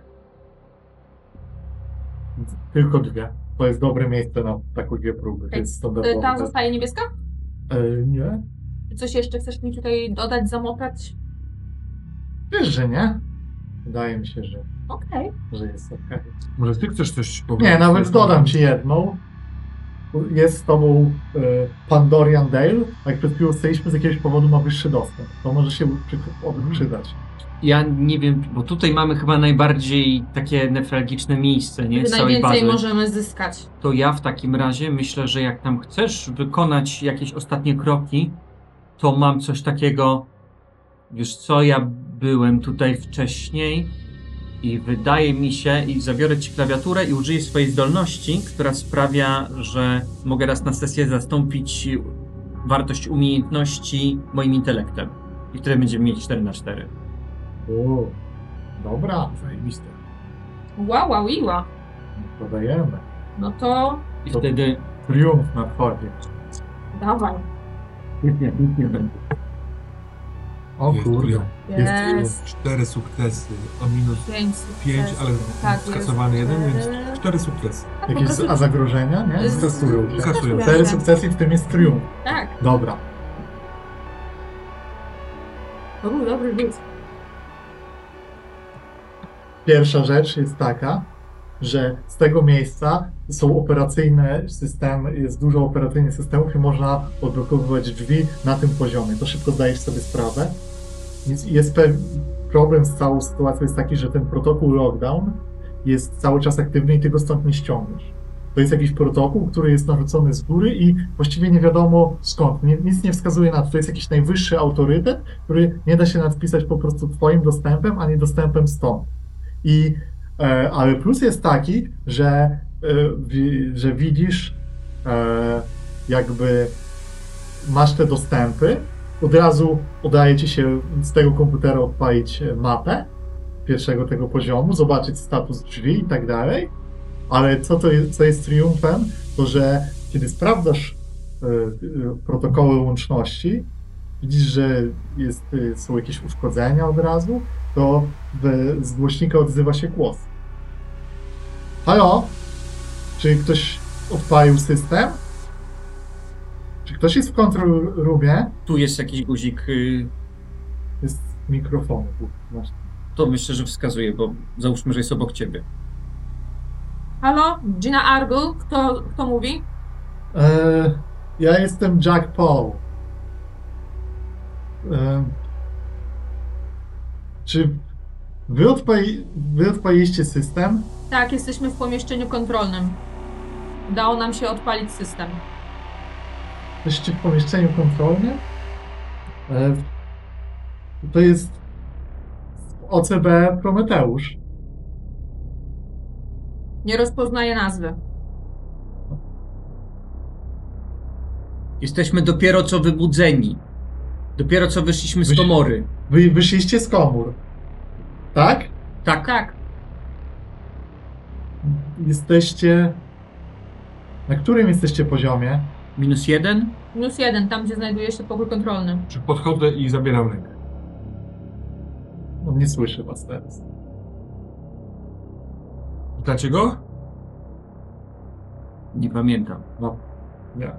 Tylko dwie. To jest dobre miejsce na takie dwie próby. E, standardowe. Tam zostaje niebieska? E, nie? Coś jeszcze chcesz mi tutaj dodać, zamotać? Wiesz, że nie? Wydaje mi się, że, Okej. że jest okej. Może ty chcesz coś powiedzieć? Nie, nawet dodam ci jedną. Jest z tobą e, pan Dorian Dale, a jak przed chwilą staliśmy z jakiegoś powodu ma wyższy dostęp. To może się przy, oby przydać. Ja nie wiem, bo tutaj mamy chyba najbardziej takie nefralgiczne miejsce, nie? Z całej najwięcej bazy. możemy zyskać. To ja w takim razie myślę, że jak tam chcesz wykonać jakieś ostatnie kroki, to mam coś takiego. Wiesz co, ja byłem tutaj wcześniej i wydaje mi się, i zabiorę ci klawiaturę i użyję swojej zdolności, która sprawia, że mogę raz na sesję zastąpić wartość umiejętności moim intelektem. I wtedy będziemy mieć 4 na 4 O, dobra, Zajebiste. Wow, wow, iła. dodajemy. No to I To- wtedy Triumf nadchodzi. dawaj. O Jest kurde. Jest Jest. Cztery sukcesy o minus Pięć, pięć, ale Tak, skasowany jest jeden, więc cztery sukcesy. Tak, Jakieś prostu- a zagrożenia? Nie? Skasują się. Skasują. Cztery sukcesy, w tym jest triumf. Tak, Dobra. to był dobry rzut. Pierwsza rzecz jest taka, że z tego miejsca są operacyjne systemy, jest dużo operacyjnych systemów i można odblokowywać drzwi na tym poziomie. To szybko zdajesz sobie sprawę. Jest, jest problem z całą sytuacją jest taki, że ten protokół lockdown jest cały czas aktywny i ty go stąd nie ściągniesz. To jest jakiś protokół, który jest narzucony z góry i właściwie nie wiadomo skąd. Nie, nic nie wskazuje na to. To jest jakiś najwyższy autorytet, który nie da się nadpisać po prostu twoim dostępem, a nie dostępem stąd. I, e, ale plus jest taki, że, e, że widzisz e, jakby masz te dostępy, od razu udaje ci się z tego komputera odpalić e, mapę pierwszego tego poziomu, zobaczyć status drzwi i tak dalej, ale co, to jest, co jest triumfem, to że kiedy sprawdzasz e, e, protokoły łączności, widzisz, że jest, e, są jakieś uszkodzenia od razu, to w, z głośnika odzywa się głos. Halo? Czy ktoś odpalił system? Czy ktoś jest w control roomie? tu jest jakiś guzik. y, Jest mikrofon. masz. To myślę, że wskazuje, bo załóżmy, że jest obok ciebie. Halo? Gina Argu? Kto, kto mówi? E, ja jestem Jack Paul. E, czy wy, odpali, wy odpaliliście system? Tak, jesteśmy w pomieszczeniu kontrolnym. Udało nam się odpalić system. Jesteście w pomieszczeniu kontrolnym? E, to jest OCB Prometeusz. Nie rozpoznaję nazwy. Jesteśmy dopiero co wybudzeni. Dopiero co wyszliśmy z Wyś- komory. Wy wyszliście z komór. Tak? Tak, Tak, Jesteście. Na którym jesteście poziomie? Minus jeden. minus jeden, tam gdzie znajduje się pokój kontrolny. Czy podchodzę i zabieram rękę? On nie słyszy was teraz. Pytacie go? Nie pamiętam. No. Nie.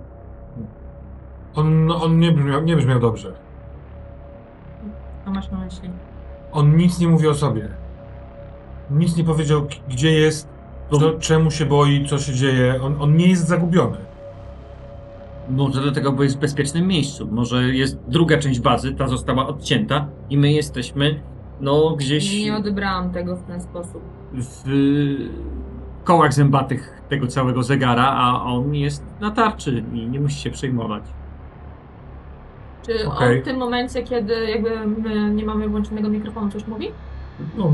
On, on nie, brzmiał, nie brzmiał dobrze. Co masz na myśli? On nic nie mówi o sobie. Nic nie powiedział, gdzie jest, co, czemu się boi, co się dzieje. On, on nie jest zagubiony. Może dlatego, bo jest w bezpiecznym miejscu. Może jest druga część bazy, ta została odcięta i my jesteśmy, no, gdzieś Nie odebrałam tego w ten sposób. w kołach zębatych tego całego zegara, a on jest na tarczy i nie musi się przejmować. Czy Okej. on w tym momencie, kiedy jakby my nie mamy włączonego mikrofonu, coś mówi? No,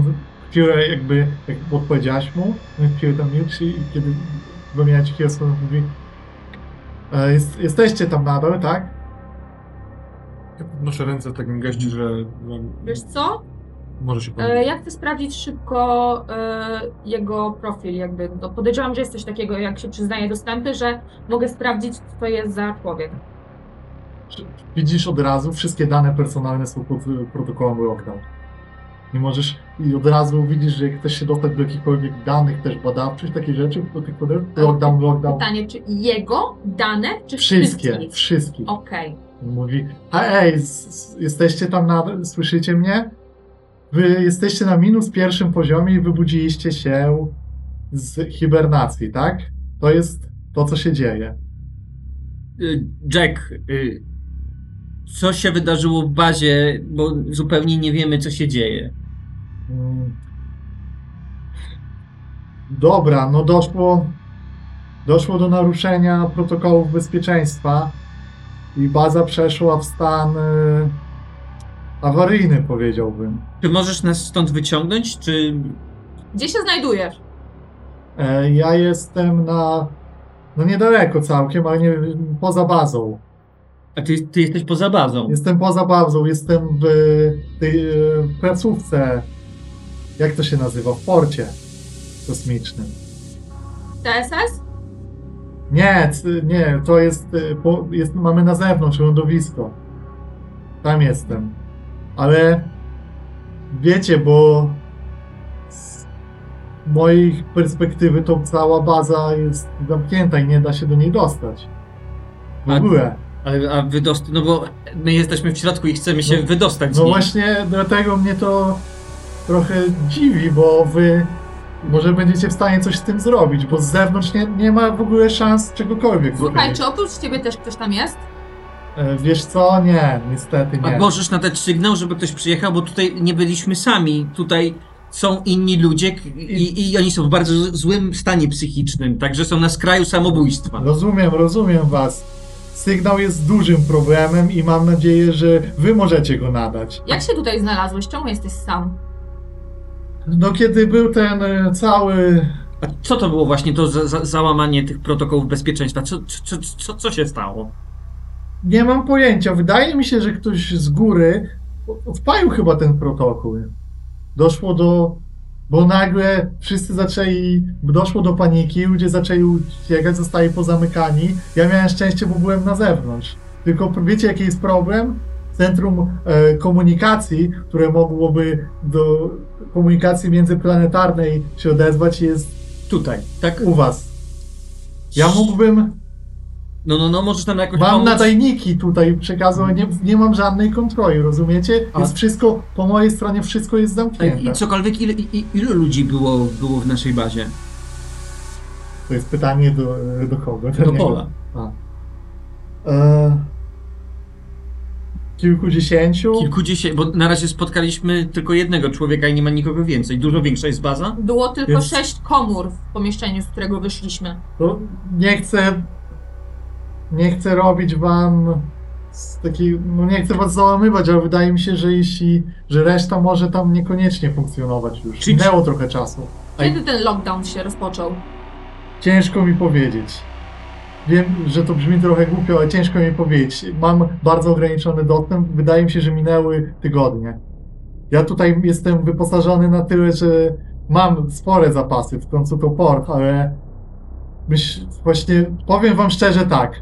chwilę jakby, jak odpowiedziałaś mu, chwilę tam milczy i kiedy wymieniacie chwilę słowo, mówi jest, jesteście tam nadal, tak? Ja podnoszę ręce w takim geście, że Wiesz co? może się E, pomylić. ja chcę sprawdzić szybko e, jego profil, jakby. No, podejrzewam, że jest coś takiego, jak się przyznaje dostępy, że mogę sprawdzić, co jest za człowiek. Widzisz od razu, wszystkie dane personalne są pod protokołem lockdown. Nie możesz, i od razu widzisz, że jak chcesz się dostać do jakichkolwiek danych też badawczych, takie rzeczy, do tych kodów, lockdown, lockdown, Pytanie, czy jego dane, czy wszystkie, wszystkich? wszystkich. Okej. Mówi, a ej, s- s- jesteście tam nadal, słyszycie mnie? Wy jesteście na minus pierwszym poziomie i wybudziliście się z hibernacji, tak? To jest to, co się dzieje. Y, Jack, y, co się wydarzyło w bazie, bo zupełnie nie wiemy, co się dzieje. Dobra, no doszło, doszło do naruszenia protokołów bezpieczeństwa i baza przeszła w stan y, awaryjny, powiedziałbym. Czy możesz nas stąd wyciągnąć, czy... Gdzie się znajdujesz? E, ja jestem na, no niedaleko całkiem, ale nie, poza bazą. A ty, ty jesteś poza bazą. Jestem poza bazą, jestem w tej e, placówce, jak to się nazywa, w porcie kosmicznym. TSS? Nie, nie, to jest, po, jest, mamy na zewnątrz lądowisko. Tam jestem. Ale wiecie, bo z mojej perspektywy to cała baza jest zamknięta i nie da się do niej dostać. W A- ogóle. Ale, a wydost... No bo my jesteśmy w środku i chcemy się No- wydostać z No właśnie dlatego mnie to trochę dziwi, bo wy może będziecie w stanie coś z tym zrobić, bo z zewnątrz nie, nie ma w ogóle szans czegokolwiek Słuchaj, czy oprócz ciebie też ktoś tam jest? E, Wiesz co? Nie, niestety A nie. możesz nadać sygnał, żeby ktoś przyjechał, bo tutaj nie byliśmy sami. Tutaj są inni ludzie i, i oni są w bardzo złym stanie psychicznym, także są na skraju samobójstwa. Rozumiem, rozumiem was. Sygnał jest dużym problemem i mam nadzieję, że wy możecie go nadać. Jak się tutaj znalazłeś? Czemu jesteś sam? No kiedy był ten e, cały... A co to było właśnie to za, za, załamanie tych protokołów bezpieczeństwa? Co, co, co, co się stało? Nie mam pojęcia. Wydaje mi się, że ktoś z góry odpalił chyba ten protokół. Doszło do... Bo nagle wszyscy zaczęli... Doszło do paniki, ludzie zaczęli uciekać, zostali pozamykani. Ja miałem szczęście, bo byłem na zewnątrz. Tylko wiecie, jaki jest problem? Centrum e, komunikacji, które mogłoby do komunikacji międzyplanetarnej się odezwać, jest Tutaj, tak? u was. Ja mógłbym No, no, no, możesz nam jakoś Mam pomóc? nadajniki tutaj przekazu, nie, nie mam żadnej kontroli, rozumiecie? A- Jest wszystko, po mojej stronie wszystko jest zamknięte. I cokolwiek, ile, i, ilu ludzi było, było w naszej bazie? To jest pytanie do, do kogo? Do niego? Pola. A. E, kilkudziesięciu? Kilkudziesięciu, bo na razie spotkaliśmy tylko jednego człowieka i nie ma nikogo więcej. Dużo większa jest baza? Było tylko Jest- sześć komór w pomieszczeniu, z którego wyszliśmy. To nie chcę, nie chcę robić wam takiej, no nie chcę was załamywać, ale wydaje mi się, że jeśli, że reszta może tam niekoniecznie funkcjonować już. Czyli- Minęło trochę czasu. Kiedy ten lockdown się rozpoczął? Ciężko mi powiedzieć. Wiem, że to brzmi trochę głupio, ale ciężko mi powiedzieć. Mam bardzo ograniczony dostęp. Wydaje mi się, że minęły tygodnie. Ja tutaj jestem wyposażony na tyle, że mam spore zapasy, w końcu to port, ale myśl, właśnie powiem wam szczerze tak.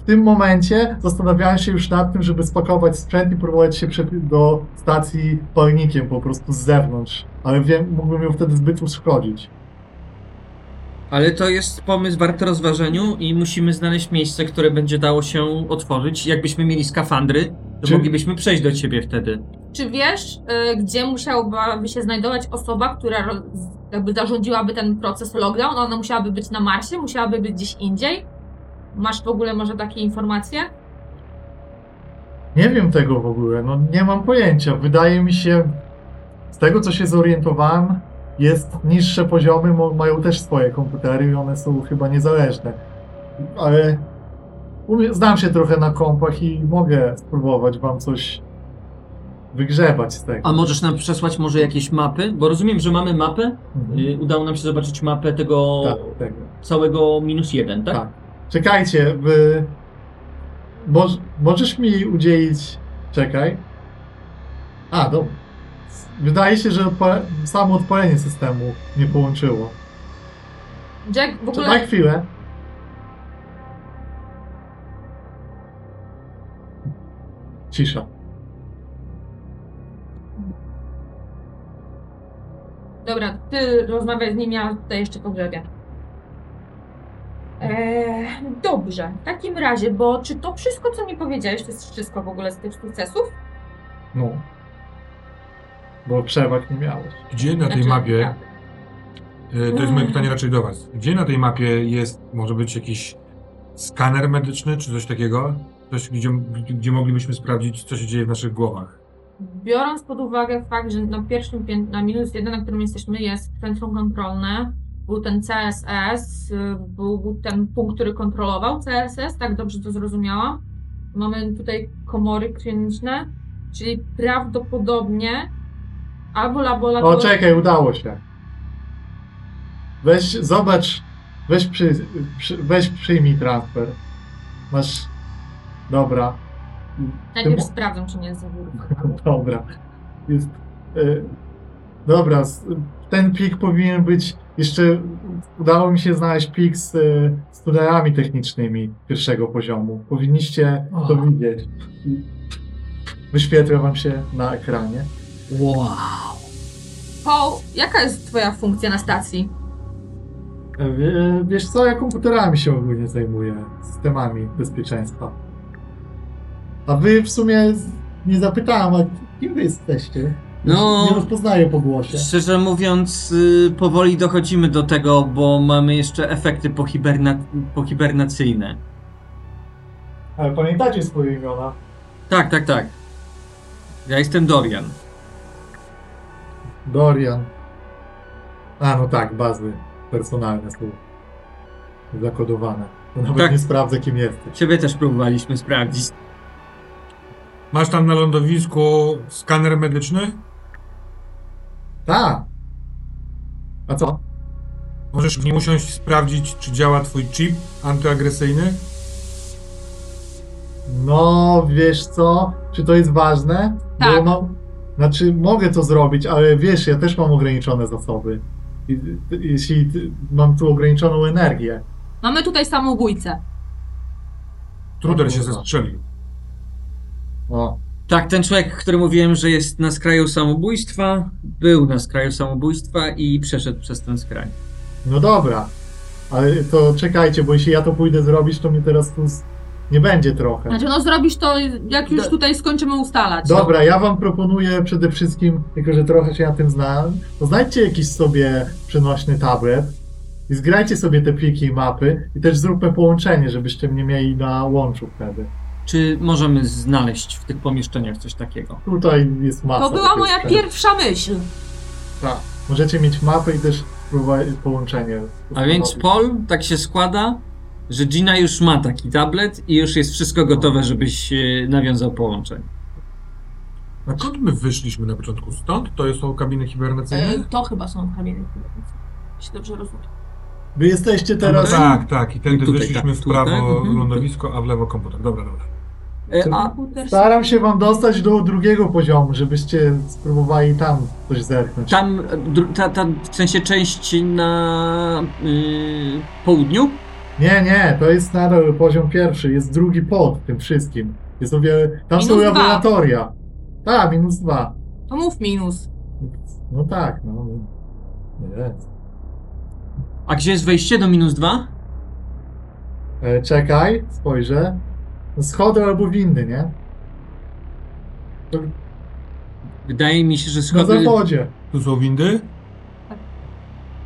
W tym momencie zastanawiałem się już nad tym, żeby spakować sprzęt i próbować się do stacji palnikiem po prostu z zewnątrz. Ale wiem, mógłbym ją wtedy zbyt uszkodzić. Ale to jest pomysł warty rozważeniu i musimy znaleźć miejsce, które będzie dało się otworzyć. Jakbyśmy mieli skafandry, to Czy- moglibyśmy przejść do ciebie wtedy. Czy wiesz, y, gdzie musiałaby się znajdować osoba, która jakby zarządziłaby ten proces lockdown? Ona musiałaby być na Marsie? Musiałaby być gdzieś indziej? Masz w ogóle może takie informacje? Nie wiem tego w ogóle, no nie mam pojęcia. Wydaje mi się, z tego co się zorientowałem, jest niższe poziomy, mo- mają też swoje komputery i one są chyba niezależne. Ale umie, znam się trochę na kompach i mogę spróbować wam coś wygrzebać z tego. A możesz nam przesłać może jakieś mapy? Bo rozumiem, że mamy mapę. Mhm. Y, udało nam się zobaczyć mapę tego Tak, tego. całego minus jeden, tak? Tak. Czekajcie. Moż, możesz mi udzielić... Czekaj. A, dobra. Wydaje się, że samo odpalenie systemu nie połączyło. Jack w ogóle... Czekaj chwilę. Cisza. Dobra, ty rozmawiaj z nim, ja tutaj jeszcze pogrzebię. Eee, dobrze, w takim razie, bo czy to wszystko, co mi powiedziałeś, to jest wszystko w ogóle z tych sukcesów? No. Bo przewag nie miałeś. Gdzie na tej Znaczy, mapie, tak. e, to jest moje pytanie raczej do was, gdzie na tej mapie jest, może być jakiś skaner medyczny, czy coś takiego? Coś, gdzie, gdzie moglibyśmy sprawdzić, co się dzieje w naszych głowach. Biorąc pod uwagę fakt, że na pierwszym pię- na minus jeden, na którym jesteśmy, jest centrum kontrolne, był ten CSS, był ten punkt, który kontrolował CSS, tak dobrze to zrozumiałam. Mamy tutaj komory kliniczne, czyli prawdopodobnie albo O, laboratorium. czekaj, udało się. Weź, zobacz, weź, przy, przy, weź przyjmij transfer. Masz, dobra. Najpierw Ty sprawdzam, czy nie jest. <laughs> Dobra. Jest, y, dobra, ten plik powinien być, jeszcze udało mi się znaleźć plik z, y, z tunelami technicznymi pierwszego poziomu. Powinniście to O. widzieć. Wyświetlę wam się na ekranie. Wow. Paul, jaka jest twoja funkcja na stacji? E, wie- Wiesz co, ja komputerami się ogólnie zajmuję, systemami bezpieczeństwa. A wy w sumie nie zapytałem, a kim wy jesteście? No. Nie rozpoznaję po głosie. Szczerze mówiąc, y, powoli dochodzimy do tego, bo mamy jeszcze efekty pohiberna- pohibernacyjne. Ale pamiętacie swoje imiona? Tak, tak, tak. Ja jestem Dorian. Dorian. A no tak, bazy personalne są zakodowane. Nawet Tak. nie sprawdzę kim jesteś. Ciebie też próbowaliśmy sprawdzić. Masz tam na lądowisku skaner medyczny? Tak. A co? Możesz w nim usiąść i sprawdzić, czy działa twój chip antyagresyjny? No, wiesz co? Czy to jest ważne? Tak. Bo mam, znaczy, mogę to zrobić, ale wiesz, ja też mam ograniczone zasoby. I, jeśli ty- mam tu ograniczoną energię. Mamy tutaj samobójcę. Truder się zestrzelił. O, Tak, ten człowiek, który mówiłem, że jest na skraju samobójstwa, był na skraju samobójstwa i przeszedł przez ten skraj. no dobra. Ale to czekajcie, bo jeśli ja to pójdę zrobić, to mnie teraz tu nie będzie trochę. Znaczy, no zrobisz to, jak już Do- tutaj skończymy ustalać. Dobra, ja wam proponuję przede wszystkim, tylko że trochę się na tym znam, to znajdźcie jakiś sobie przenośny tablet i zgrajcie sobie te pliki i mapy i też zróbmy połączenie, żebyście mnie mieli na łączu wtedy. Czy możemy znaleźć w tych pomieszczeniach coś takiego? Tutaj jest masa. To była moja pierwsza myśl. Tak. Możecie mieć mapę i też próbować połączenie. A więc. Paul, tak się składa, że Gina już ma taki tablet i już jest wszystko gotowe, żebyś e, nawiązał połączenie. A skąd my wyszliśmy na początku? Stąd? To są kabiny hibernacyjne? E, to chyba są kamienie. Jeśli dobrze rozumiem. Wy jesteście No teraz... tak, tak. I tędy Tutaj, wyszliśmy tak, w prawo tutaj, mhm. lądowisko, a w lewo komputer. Dobra, dobra. E. Staram się wam dostać do drugiego poziomu, żebyście spróbowali tam coś zerknąć. tam, ta, ta, w sensie część na y, południu? Nie, nie, to jest nadal poziom pierwszy, jest drugi pod tym wszystkim. Jest o wiele... Tam są Minus dwa. laboratoria. Tak, minus dwa. To mów minus. No tak, no. Jest. A gdzie jest wejście do minus dwa? E, czekaj, spojrzę. Schody albo windy, nie? To Wydaje mi się, że na schody... zachodzie. Tu są windy?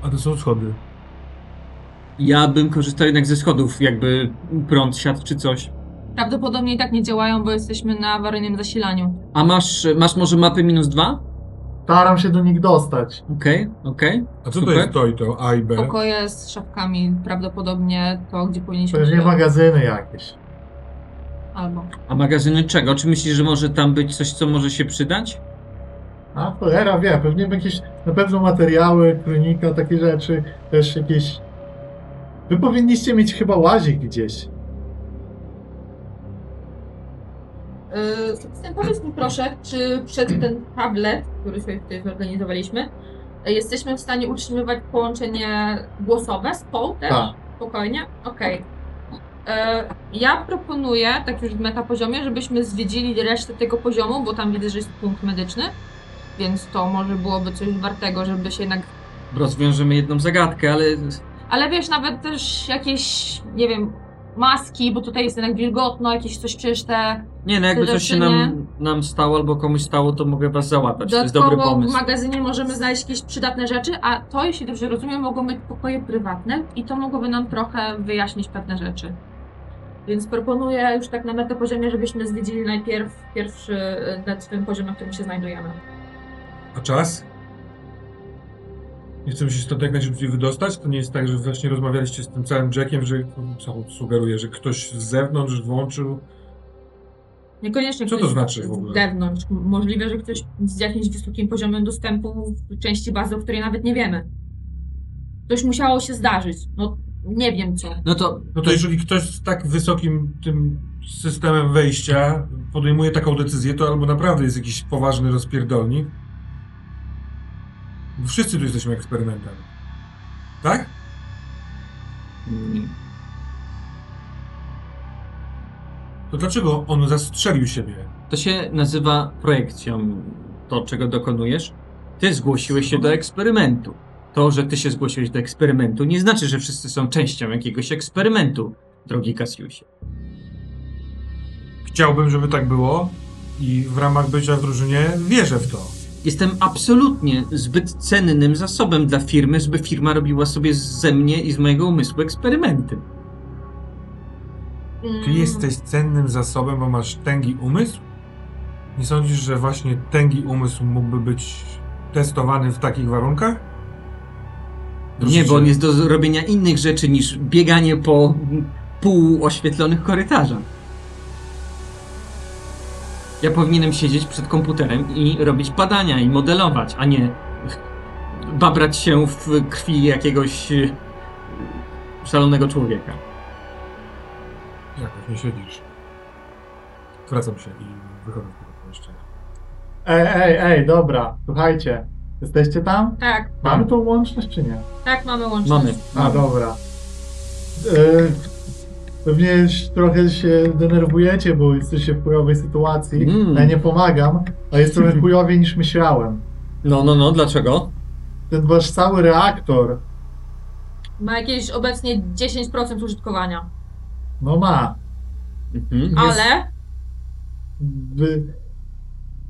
A to są schody. Ja bym korzystał jednak ze schodów, jakby prąd siadł czy coś. Prawdopodobnie i tak nie działają, bo jesteśmy na awaryjnym zasilaniu. A masz, masz może mapy minus dwa? Staram się do nich dostać. Okej, okej. A co Super. to jest to i to? A i B? Pokoje z szafkami, prawdopodobnie to, gdzie powinniśmy... Pewnie magazyny jakieś. Albo. A magazyny czego? Czy myślisz, że może tam być coś, co może się przydać? A cholera wie, pewnie jakieś na pewno materiały, kronika, takie rzeczy, też jakieś... Wy powinniście mieć chyba łazik gdzieś. Yy, powiedz mi proszę, czy przez ten tablet, który sobie tutaj zorganizowaliśmy, jesteśmy w stanie utrzymywać połączenie głosowe z POł też? Tak. Spokojnie? Okej. Yy, Ja proponuję, tak już w metapoziomie, żebyśmy zwiedzili resztę tego poziomu, bo tam widzę, że jest punkt medyczny, więc to może byłoby coś wartego, żeby się jednak Rozwiążemy jedną zagadkę, ale Ale wiesz, nawet też jakieś, nie wiem, maski, bo tutaj jest jednak wilgotno, jakieś coś przecież te. nie no, jakby coś się nam, nam stało albo komuś stało, to mogę was załatać. To jest dobry Dodatkowo w pomysł. magazynie możemy znaleźć jakieś przydatne rzeczy, a to, jeśli dobrze rozumiem, mogą być pokoje prywatne i to mogłoby nam trochę wyjaśnić pewne rzeczy. Więc proponuję już tak na metapoziomie, żebyśmy zwiedzili najpierw pierwszy e, na tym poziomie, na którym się znajdujemy. A czas? Nie chcemy się stąd jak najszybciej wydostać? To nie jest tak, że właśnie rozmawialiście z tym całym Jackiem, że co on sugeruje, że ktoś z zewnątrz włączył. Niekoniecznie Co to znaczy w z ogóle? zewnątrz. M- Możliwe, że ktoś z jakimś wysokim poziomem dostępu w części bazy, o której nawet nie wiemy. Coś musiało się zdarzyć. No, nie wiem co. No to No to jeżeli ktoś z tak wysokim tym systemem wejścia podejmuje taką decyzję, to albo naprawdę jest jakiś poważny rozpierdolnik. Wszyscy tu jesteśmy eksperymentem. Tak? mm, To dlaczego on zastrzelił siebie? to się nazywa projekcją. To, czego dokonujesz. Ty zgłosiłeś się do eksperymentu. To, że ty się zgłosiłeś do eksperymentu, nie znaczy, że wszyscy są częścią jakiegoś eksperymentu, drogi Kasiusie. Chciałbym, żeby tak było i w ramach bycia w drużynie wierzę w to. Jestem absolutnie zbyt cennym zasobem dla firmy, żeby firma robiła sobie ze mnie i z mojego umysłu eksperymenty. Ty Mm, jesteś cennym zasobem, bo masz tęgi umysł? Nie sądzisz, że właśnie tęgi umysł mógłby być testowany w takich warunkach? Nie, bo on jest do zrobienia innych rzeczy niż bieganie po półoświetlonych korytarzach. Ja powinienem siedzieć przed komputerem i robić badania i modelować, a nie babrać się w krwi jakiegoś y, szalonego człowieka. Jakoś nie siedzisz. Wracam się i wychodzę z tego pomieszczenia. Ej, ej, ej, dobra, słuchajcie. Jesteście tam? Tak, Mamy tą łączność czy nie? tak, mamy łączność. Mamy. A, dobra. E, pewnie już trochę się denerwujecie, bo jesteście w chujowej sytuacji. Mm. Ja nie pomagam, a jest trochę chujowiej niż myślałem. No, no, no, dlaczego? Ten wasz cały reaktor, Ma jakieś obecnie 10% użytkowania. no ma. Mhm. Ale Wy...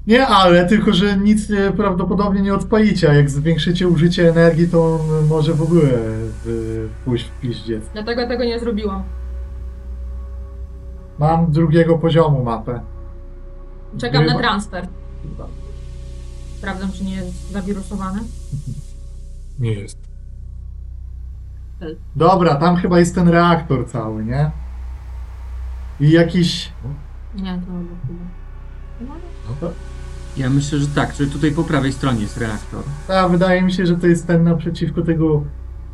Nie ale, tylko że nic nie, prawdopodobnie nie odpalicie, a jak zwiększycie użycie energii, to on może w ogóle pójść w piździec. dlatego tego nie zrobiłam. Mam drugiego poziomu mapę. Czekam na transfer. Sprawdzam, czy nie jest zawirusowany. <laughs> Nie jest. Dobra, tam chyba jest ten reaktor cały, nie? I jakiś... Nie, to chyba. Ja myślę, że tak, że tutaj po prawej stronie jest reaktor. A, wydaje mi się, że to jest ten naprzeciwko tego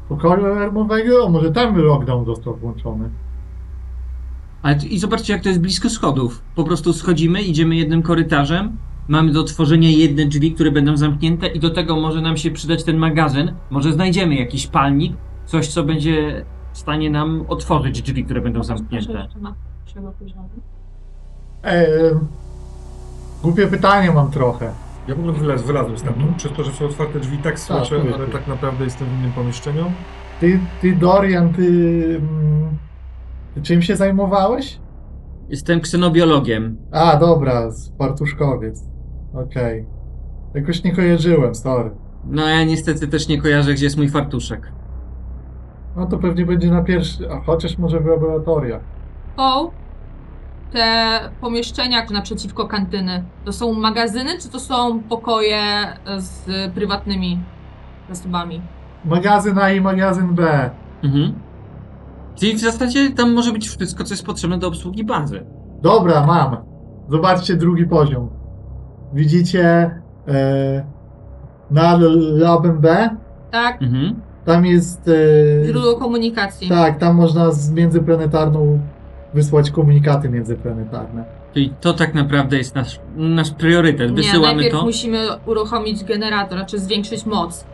pokoju alarmowego, a może tam lockdown został włączony. Ale i zobaczcie, jak to jest blisko schodów. Po prostu schodzimy, idziemy jednym korytarzem, mamy do otworzenia jedne drzwi, które będą zamknięte i do tego może nam się przydać ten magazyn. Może znajdziemy jakiś palnik, coś, co będzie w stanie nam otworzyć drzwi, które będą zamknięte. Eee, głupie pytanie mam trochę. Ja w ogóle wylaz, wylazłem stamtąd. Przez to, że są otwarte drzwi, tak słyszę, tak. ale tak naprawdę jestem w innym pomieszczeniu. Ty, ty Dorian, ty, mm, ty czym się zajmowałeś? Jestem ksenobiologiem. A, dobra, z Fartuszkowiec. Okej. Jakoś nie kojarzyłem, sorry. No ja niestety też nie kojarzę, gdzie jest mój fartuszek. No to pewnie będzie na pierwszy, a chociaż może w laboratoriach. O, te pomieszczenia naprzeciwko kantyny, to są magazyny, czy to są pokoje z prywatnymi zasobami? Magazyn A i magazyn B. Mhm. Czyli w zasadzie tam może być wszystko, co jest potrzebne do obsługi bazy. Dobra, mam. Zobaczcie drugi poziom. Widzicie e, na labem B? Tak? Mhm. Tam jest. E, Źródło komunikacji. tak, tam można z międzyplanetarną wysłać komunikaty międzyplanetarne. Czyli to tak naprawdę jest nasz, nasz priorytet. Nie, Wysyłamy najpierw to. musimy uruchomić generator, znaczy zwiększyć moc.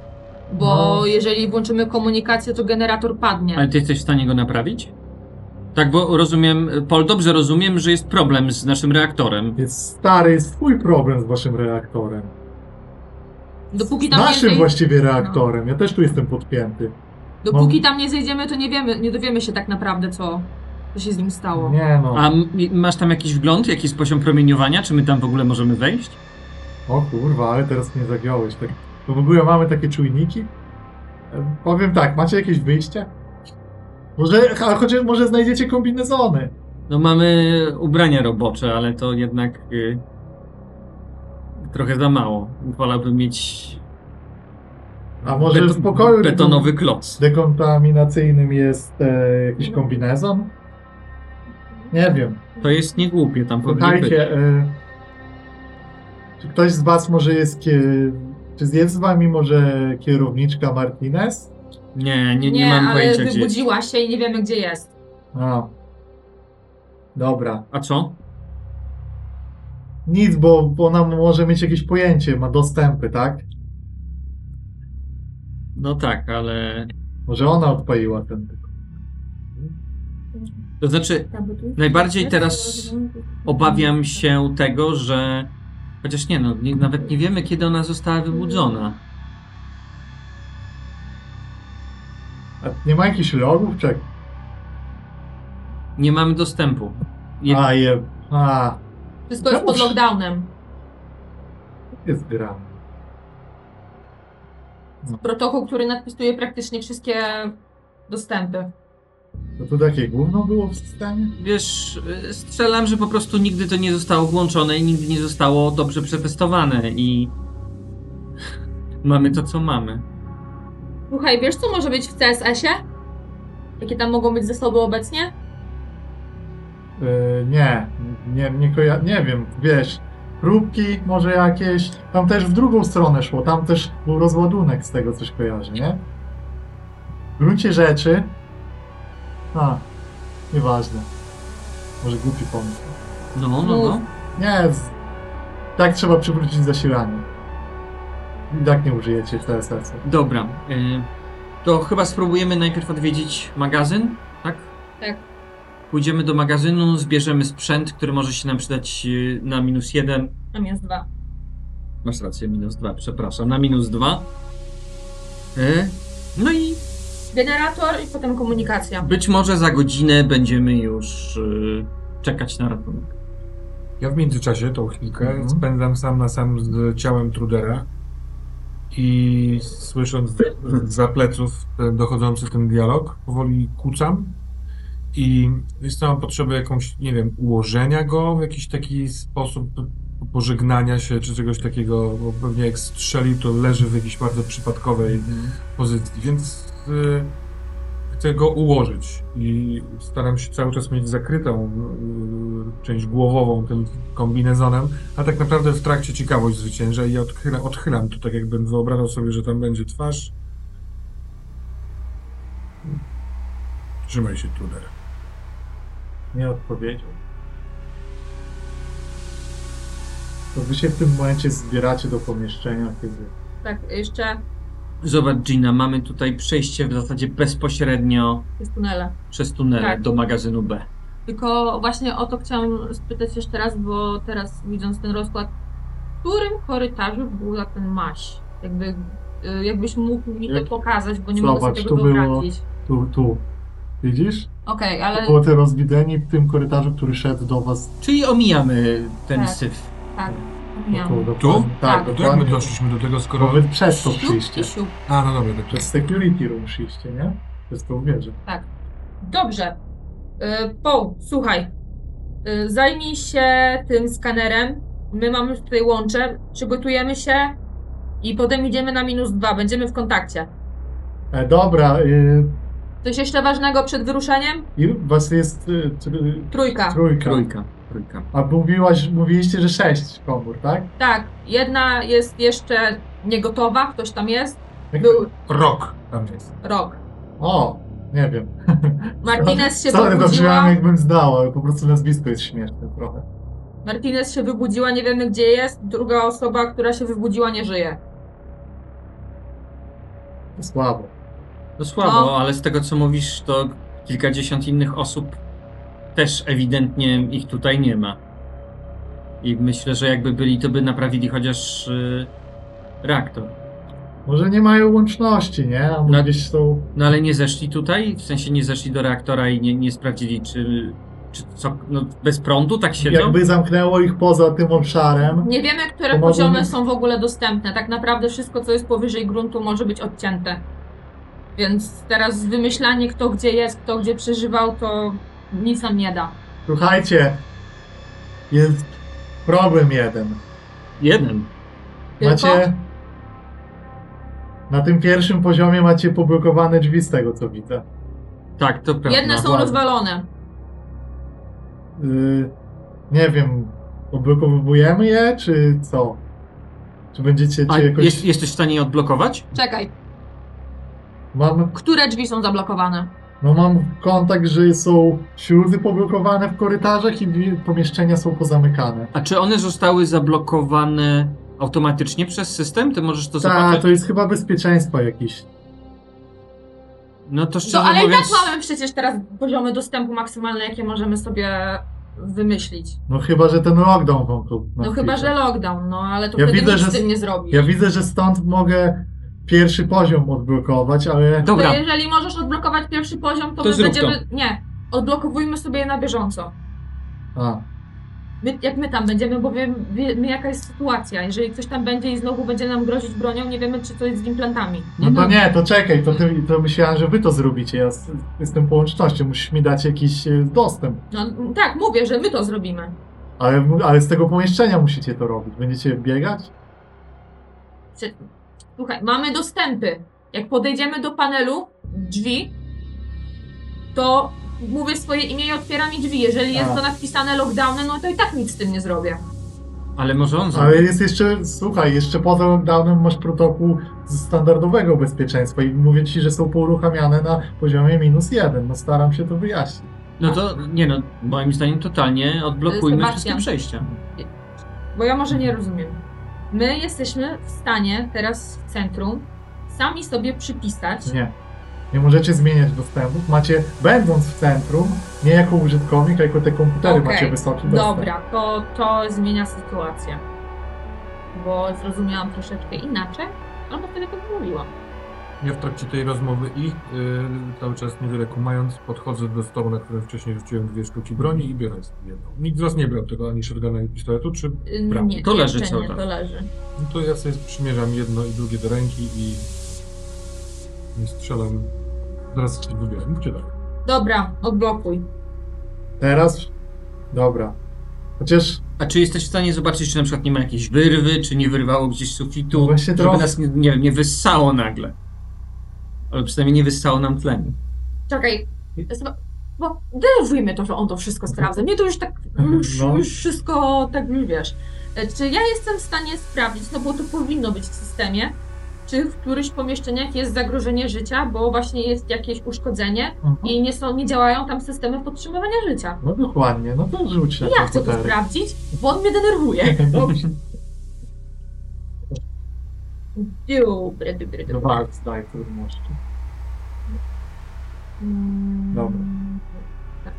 Bo No. jeżeli włączymy komunikację, to generator padnie. Ale ty jesteś w stanie go naprawić? Tak, bo rozumiem, Paul, dobrze rozumiem, że jest problem z naszym reaktorem. Jest stary, jest twój problem z waszym reaktorem. Dopóki tam, nie, naszym właściwie reaktorem. Ja też tu jestem podpięty. dopóki no. tam nie zejdziemy, to nie wiemy, nie dowiemy się tak naprawdę, co, co się z nim stało. Nie no. A masz tam jakiś wgląd, jaki jest poziom promieniowania? Czy my tam w ogóle możemy wejść? O kurwa, ale teraz mnie zagiąłeś. Tak. To w ogóle mamy takie czujniki? E, Powiem tak, macie jakieś wyjście? Może, a chociaż może znajdziecie kombinezony. No mamy ubrania robocze, ale to jednak y, trochę za mało. Wolałbym mieć A może beto- w pokoju betonowy kloc. dekontaminacyjnym jest e, jakiś kombinezon? Nie wiem. To jest niegłupie, tam powinien być. Słuchajcie, e, czy ktoś z was może jest, czy jest z wami może kierowniczka Martinez? Nie, nie, nie, Nie, mam ale pojęcia gdzie jest. wybudziła się i nie wiemy, gdzie jest. A. Dobra. A co? Nic, bo, bo ona może mieć jakieś pojęcie, ma dostępy, tak? No tak, ale... Może ona odpaliła ten. To znaczy, Najbardziej teraz obawiam się tego, że... Chociaż nie, no, nie, nawet nie wiemy, kiedy ona została wybudzona. A nie ma jakichś logów? Czek. Nie mamy dostępu. Je... A, je. A, Wszystko jest pod lockdownem. jest gra. Protokół, który nadpisuje praktycznie wszystkie dostępy. To tu takie gówno było w systemie? Wiesz, y, strzelam, że po prostu nigdy to nie zostało włączone i nigdy nie zostało dobrze przetestowane i... <laughs> Mamy to, co mamy. Słuchaj, wiesz co może być w CSS-ie? Jakie tam mogą być zasoby obecnie? Yy, nie, nie, nie, koja- nie wiem, wiesz, próbki może jakieś, tam też w drugą stronę szło, tam też był rozładunek z tego coś kojarzy, nie? W gruncie rzeczy, a, nieważne, może głupi pomysł. No, no, no. Nie, z... tak trzeba przywrócić zasilanie. I tak nie użyjecie TSS-u. Dobra. Y, to chyba spróbujemy najpierw odwiedzić magazyn, tak? Tak. Pójdziemy do magazynu, zbierzemy sprzęt, który może się nam przydać y, na minus jeden. Tam jest dwa. Masz rację, minus dwa, przepraszam, na minus dwa. Y, no i Generator i potem komunikacja. być może za godzinę będziemy już y, czekać na ratunek. Ja w międzyczasie, tą chwilkę, Mhm. spędzam sam na sam z ciałem Trudera i słysząc z- za pleców dochodzący ten dialog, powoli kucam i jest mam potrzebę jakąś, nie wiem, ułożenia go w jakiś taki sposób pożegnania się czy czegoś takiego, bo pewnie jak strzelił, to leży w jakiejś bardzo przypadkowej pozycji, więc chcę go ułożyć i staram się cały czas mieć zakrytą y, część głowową tym kombinezonem, a tak naprawdę w trakcie ciekawość zwycięża i odchyla, odchylam to tak jakbym wyobrażał sobie, że tam będzie twarz. Trzymaj się, Truder. Nie odpowiedział. To wy się w tym momencie zbieracie do pomieszczenia, kiedy... Tak, jeszcze Zobacz, Gina, mamy tutaj przejście w zasadzie bezpośrednio jest tunele. przez tunele Tak. do magazynu B. Tylko właśnie o to chciałam spytać jeszcze raz, bo teraz widząc ten rozkład, w którym korytarzu była ten maś? Jakby, y, jakbyś mógł mi to Jak- pokazać, bo nie Zobacz, mogę sobie tu tego było- wyobrazić. Tu, tu. Widzisz? Okej, To ale było te rozwidlenie w tym korytarzu, który szedł do was. Czyli omijamy ten Tak. syf. tak, Tu, dokładnie. Tak. Tak, To jak my dokładnie. doszliśmy do tego, skoro... wy przez to przyjście. siup. A, no dobra, tak. Przez security room przyjście, nie? Przez tą wieżę. Dobrze. Y, Paul, słuchaj. Y, Zajmij się tym skanerem. My mamy tutaj łącze. Przygotujemy się i potem idziemy na minus dwa. Będziemy w kontakcie. E, dobra, y, Coś jeszcze ważnego przed wyruszeniem? i was jest y, tr- Trójka. trójka. Trójka. Trójka. A mówiłaś, mówiliście, że sześć komór, tak? Tak, jedna jest jeszcze niegotowa, ktoś tam jest. Był Rok tam jest. rok. O, nie wiem. <laughs> Martinez się Sorry, to wybudziła. brzmiałem jakbym zdał, ale po prostu nazwisko jest śmieszne trochę. Martinez się wybudziła, nie wiemy gdzie jest. Druga osoba, która się wybudziła, nie żyje. To słabo. To słabo, No. ale z tego co mówisz, to kilkadziesiąt innych osób też ewidentnie ich tutaj nie ma. I myślę, że jakby byli, to by naprawili chociaż y, reaktor. Może nie mają łączności, nie? No- gdzieś są... No ale nie zeszli tutaj? W sensie nie zeszli do reaktora i nie, nie sprawdzili, czy, czy co, no, bez prądu tak siedzą? Jakby zamknęło ich poza tym obszarem. Nie wiemy, które poziomy są w ogóle dostępne. Tak naprawdę wszystko, co jest powyżej gruntu, może być odcięte. Więc teraz wymyślanie, kto gdzie jest, kto gdzie przeżywał, to nic nam nie da. Słuchajcie, jest problem jeden. Jeden. Tylko Macie... Na tym pierwszym poziomie macie poblokowane drzwi z tego, co widzę. Tak, to prawda. jedne są ładnie. rozwalone. Yy, nie wiem, odblokowujemy je, czy co? Czy będziecie, A czy jakoś... jest, jesteś w stanie je odblokować? Czekaj, Mam, które drzwi są zablokowane? No mam kontakt, że są śluzy poblokowane w korytarzach i pomieszczenia są pozamykane. A czy one zostały zablokowane automatycznie przez system? Ty możesz to Tak, zobaczyć? to jest chyba bezpieczeństwo jakieś. No to No, szczerze ale mówiąc... i tak mamy przecież teraz poziomy dostępu maksymalne, jakie możemy sobie wymyślić. No chyba, że ten lockdown wam tu No na chyba, chwilę. że lockdown, no ale to Ja wtedy widzę, nic że z tym nie zrobisz. Ja widzę, że stąd mogę pierwszy poziom odblokować, ale... Dobra, To jeżeli możesz odblokować pierwszy poziom, to, To my zrób będziemy. Nie, odblokowujmy sobie je na bieżąco. A, My, jak my tam będziemy, bo wiemy, wiemy jaka jest sytuacja. Jeżeli ktoś tam będzie i znowu będzie nam grozić bronią, nie wiemy, czy to jest z implantami. no to nie, to czekaj, to, ty, to myślałem, że wy to zrobicie. Ja z- jestem po łączności, musisz mi dać jakiś e, dostęp. No tak, mówię, że my to zrobimy. Ale, ale z tego pomieszczenia musicie to robić. Będziecie biegać? Czy- Słuchaj, mamy dostępy. Jak podejdziemy do panelu drzwi, to mówię swoje imię i otwieram mi drzwi. Jeżeli jest to napisane lockdowny, no to i tak nic z tym nie zrobię. ale może on Ale jest jeszcze, słuchaj, jeszcze poza lockdownem masz protokół z standardowego bezpieczeństwa i mówię ci, że są pouruchamiane na poziomie minus jeden. No staram się to wyjaśnić. No to, nie no, moim zdaniem totalnie odblokujmy Sebastian. wszystkie przejścia. Bo ja może nie rozumiem. My jesteśmy w stanie teraz w centrum sami sobie przypisać. Nie. Nie możecie zmieniać dostępów. Macie, będąc w centrum, nie jako użytkownik, a jako te komputery Okej, macie wysoki dostęp. Dobra, to, to zmienia sytuację. Bo zrozumiałam troszeczkę inaczej, albo wtedy tak mówiłam. Ja w trakcie tej rozmowy ich, y, cały czas niewiele kumając, podchodzę do stołu, na którym wcześniej rzuciłem dwie sztuki broni i biorę jedną. Nikt z was nie brał tego ani shotguna, ani pistoletu, czy... Y, Brawo. Nie, To leży cały nie, to leży. No to ja sobie przymierzam jedno i drugie do ręki i... i strzelam. Zaraz się wybiorę. Mówcie dalej. Dobra, odblokuj. Teraz? Dobra. Chociaż A czy jesteś w stanie zobaczyć, czy na przykład nie ma jakiejś wyrwy, czy nie wyrwało gdzieś z sufitu, Właśnie żeby trochę- nas nie, nie, nie wyssało nagle? Ale przynajmniej nie wyssało nam tlenu. Czekaj, bo denerwujmy to, że on to wszystko sprawdza. Mnie to już tak, już, No. już wszystko tak, wiesz. E, Czy ja jestem w stanie sprawdzić, no bo to powinno być w systemie, czy w którychś pomieszczeniach jest zagrożenie życia, bo właśnie jest jakieś uszkodzenie Mhm. i nie, są, nie działają tam systemy podtrzymywania życia. No dokładnie, no to rzuć Ja chcę to sprawdzić, bo on mnie denerwuje. <laughs> Dobrze. Dobre, dobre, Do dobre. walk daj trudności. Mm, Dobra.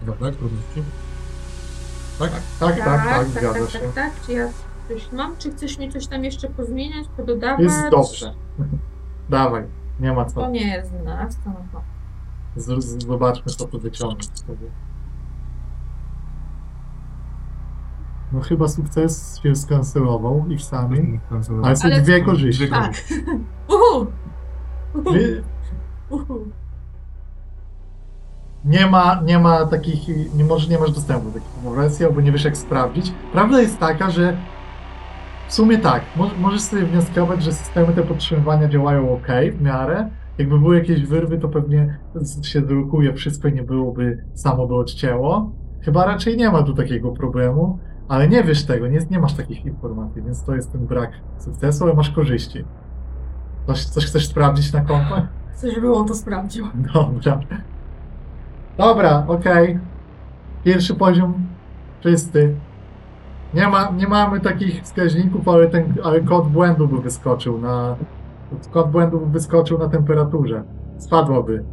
Dobra, trudności. Tak, tak, tak, tak, zgadza tak, się. tak, tak. Czy ja coś mam? Czy chcesz mi coś tam jeszcze pozmieniać, pododawać? Jest dobrze. <laughs> Dawaj, nie ma To co. nie jest nas, to no to. Zobaczmy, co tu wyciągnąć sobie. No chyba sukces się skancelował ich sami, ale są Ale- dwie korzyści. Dwie Tak. Uhu! Uhu! Nie ma, nie ma takich, nie, może, nie masz dostępu do takich wersji, albo nie wiesz jak sprawdzić. Prawda jest taka, że w sumie tak, mo- możesz sobie wnioskować, że systemy te podtrzymywania działają ok w miarę. Jakby były jakieś wyrwy, to pewnie się drukuje wszystko i nie byłoby, samo by odcięło. chyba raczej nie ma tu takiego problemu, ale nie wiesz tego, nie, nie masz takich informacji, więc to jest ten brak sukcesu, ale masz korzyści. Coś, coś chcesz sprawdzić na kompach? Chcę, żeby on to sprawdził. Dobra. Dobra, okej. Pierwszy poziom czysty. Nie, ma, nie mamy takich wskaźników, ale ten ale kod błędu by wyskoczył na. Kod błędu by wyskoczył na temperaturze. Spadłoby.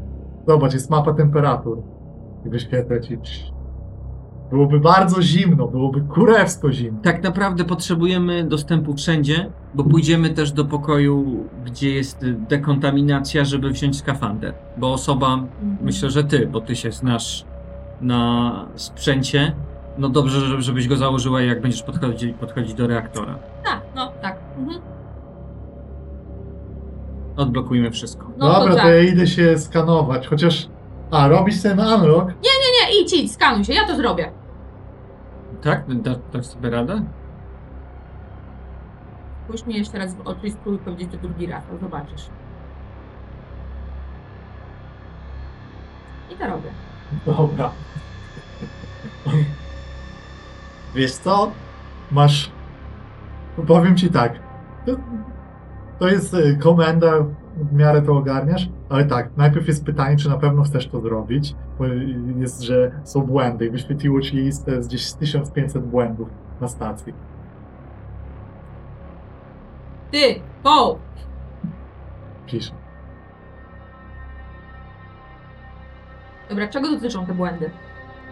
Zobacz, jest mapa temperatur. I wyświetlę ci. Byłoby bardzo zimno, byłoby kurewsko zimno. Tak naprawdę potrzebujemy dostępu wszędzie, bo pójdziemy też do pokoju, gdzie jest dekontaminacja, żeby wziąć skafander. Bo osoba, myślę, że ty, bo ty się znasz na sprzęcie, no dobrze, żeby- żebyś go założyła, jak będziesz podchodzić, podchodzić do reaktora. Tak, no tak. Mhm. Odblokujmy wszystko. No Dobra, to to tak. ja idę się skanować, chociaż. A, robisz ten unlock? Nie, idź, idź, skanuj się, ja to zrobię. Tak? Da, dasz sobie radę? Mi jeszcze raz w oczy i spróbuj powiedzieć to drugi raz, to zobaczysz. I to robię. Dobra. <laughs> Wiesz co? Masz. Powiem ci tak. To, to jest y, komenda, w miarę to ogarniasz, ale tak, najpierw jest pytanie, czy na pewno chcesz to zrobić, bo jest, że są błędy i wyświetliło ci listę z gdzieś z 1500 błędów na stacji. Ty, po! Pisze. Dobra, czego dotyczą te błędy?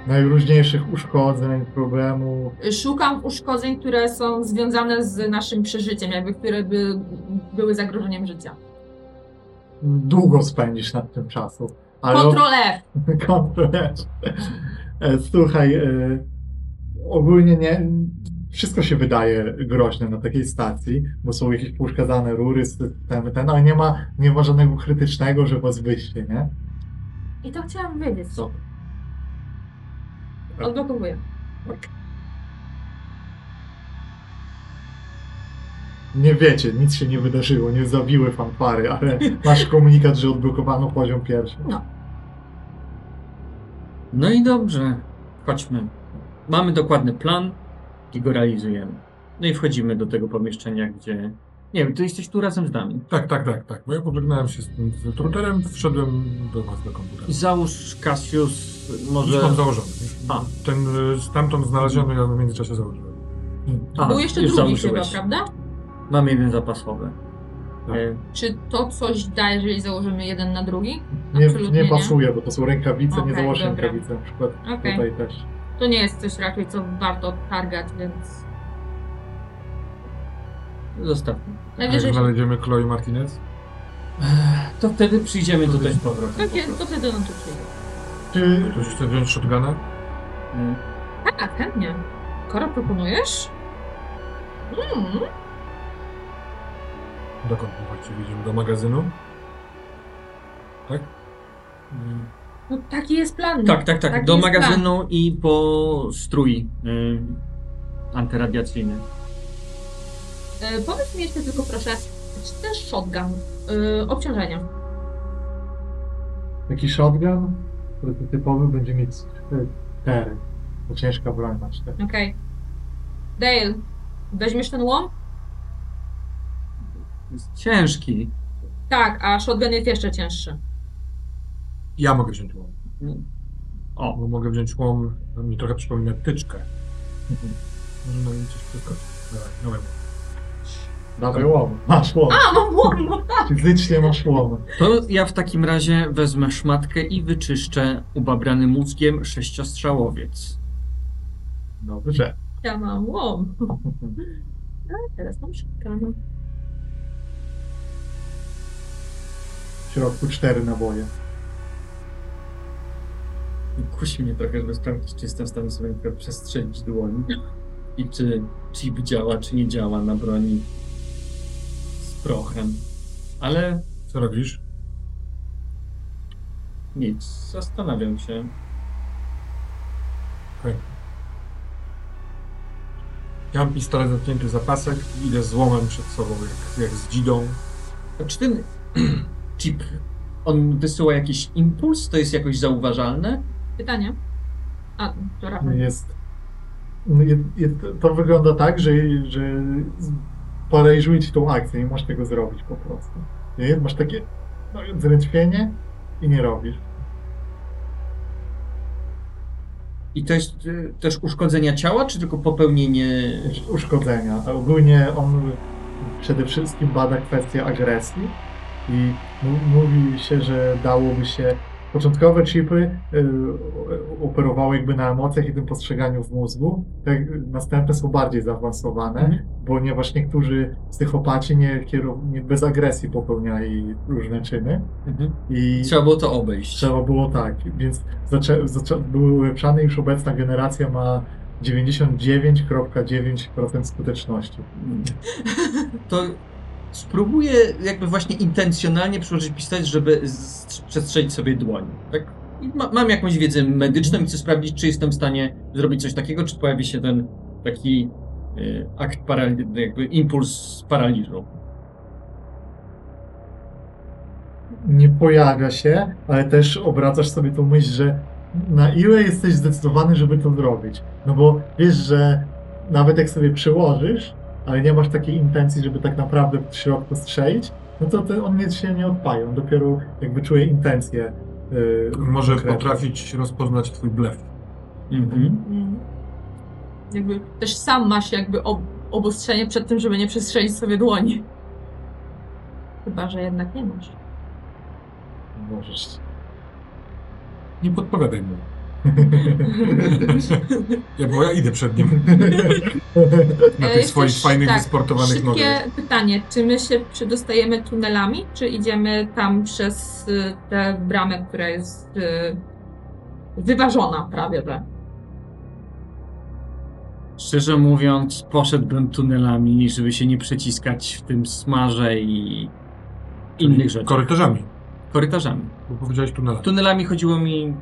Najróżniejszych uszkodzeń, problemów. Szukam uszkodzeń, które są związane z naszym przeżyciem, jakby które by były zagrożeniem życia. Długo spędzisz nad tym czasu. Ale Ctrl F! <laughs> Kontroler. E, Słuchaj, e, ogólnie nie. Wszystko się wydaje groźne na takiej stacji, bo są jakieś pouszkadzane rury, systemy, ten, ale nie ma, nie ma żadnego krytycznego, że was wyście, nie? I to chciałam wiedzieć. Co? Odblokowuję. Nie wiecie, nic się nie wydarzyło, nie zabiły fanfary, ale masz komunikat, że odblokowano poziom pierwszy. No i dobrze, chodźmy. Mamy dokładny plan i go realizujemy. No i wchodzimy do tego pomieszczenia, gdzie... Nie wiem, ty jesteś tu razem z nami. Tak, tak, tak, tak. Bo ja pożegnałem się z tym z truterem, wszedłem do was do komputera. Załóż, Cassius, może... Już mam założony. A. Ten y, stamtąd znaleziony ja w międzyczasie założyłem. A, Był jeszcze już drugi założyłeś. chyba, prawda? Mam jeden zapasowy. Tak. E, Czy to coś da, jeżeli założymy jeden na drugi? Nie, Absolutnie nie pasuje, bo to są rękawice, nie Okej, założysz dobra. rękawicy na przykład Okej. tutaj też. To nie jest coś raczej, co warto targać, więc Zostawmy. A jak najwyżej... znajdziemy Chloe Martinez? To wtedy przyjdziemy tutaj z powrotem. Takie, to wtedy nam tu przyjdzie. Czy Ktoś chce wziąć shotguna? Mm. Tak, chętnie. Koro, proponujesz? Mm. Dokąd my właściwie idziemy? Do magazynu? Tak? Mm. No taki jest plan. Tak, tak, tak. Taki Do jest magazynu i po strój y, antyradiacyjny. plan. E, powiedz mi jeszcze tylko proszę, czy ten shotgun, e, obciążenia. taki shotgun prototypowy będzie mieć cztery. To ciężka broń ma cztery. Okej. Dale, weźmiesz ten łom? Jest ciężki. Tak, a shotgun jest jeszcze cięższy. Ja mogę wziąć łom. O, Bo mogę wziąć łom, to mi trochę przypomina tyczkę. Może na mnie coś przeskoczy. Dawaj, dawaj. Dawaj łom, masz łom. A, mam łom! no tak. Fizycznie masz łom. to ja w takim razie wezmę szmatkę i wyczyszczę ubabrany mózgiem sześciostrzałowiec. Dobrze. Ja mam łom. <laughs> A, teraz mam shotgun. W środku cztery naboje. Kusi mnie trochę, żeby sprawdzić, czy jestem w stanie sobie przestrzelić dłoń i czy chip działa, czy nie działa na broni z prochem. Ale Co robisz? nic, zastanawiam się. Ja mam pistolet zapięty za pasek i idę z łomem przed sobą, jak, jak z dzidą. A czy ten <clears throat> chip, on wysyła jakiś impuls? To jest jakoś zauważalne? Pytanie? A. Jest, no jest, jest, to wygląda tak, że, że paraliżuje ci tą akcję, nie możesz tego zrobić po prostu. Nie? Masz takie no, zrętwienie i nie robisz. I to jest y, też uszkodzenia ciała, czy tylko popełnienie... uszkodzenia. Ogólnie on przede wszystkim bada kwestię agresji i mówi się, że dałoby się początkowe chipy y, operowały jakby na emocjach i tym postrzeganiu w mózgu. Tak, następne są bardziej zaawansowane, Mhm. ponieważ niektórzy psychopaci nie, nie bez agresji popełniali różne czyny i Trzeba było to obejść. Trzeba było tak, więc zaczę, zaczę, były ulepszane, już obecna generacja ma 99,9% skuteczności. To spróbuję jakby właśnie intencjonalnie przyłożyć pistolet, żeby przestrzelić sobie dłoń. Tak? Ma, mam jakąś wiedzę medyczną i chcę sprawdzić, czy jestem w stanie zrobić coś takiego, czy pojawi się ten taki y, akt jakby impuls paraliżu. Nie pojawia się, ale też obracasz sobie tą myśl, że na ile jesteś zdecydowany, żeby to zrobić. No bo wiesz, że nawet jak sobie przyłożysz, ale nie masz takiej intencji, żeby tak naprawdę w środku strzelić, no to te, on się nie odpali. On dopiero jakby czuje intencje. Yy, Może konkretne. potrafić rozpoznać twój blef. Mhm. Mm. Jakby też sam masz jakby ob obostrzenie przed tym, żeby nie przestrzelić sobie dłoni. Chyba, że jednak nie masz. Możesz. Nie podpowiadaj mu. <laughs> Ja, bo ja idę przed nim <laughs> na E, tych swoich chcesz- fajnych, tak, wysportowanych nogach. Szybkie pytanie, czy my się przedostajemy tunelami, czy idziemy tam przez y, tę bramę, która jest y, wyważona prawie, że? Szczerze mówiąc, poszedłbym tunelami, żeby się nie przeciskać w tym smarze i innych rzeczach. Korytarzami, Korytarzami. bo powiedziałeś tunelami. Tunelami chodziło mi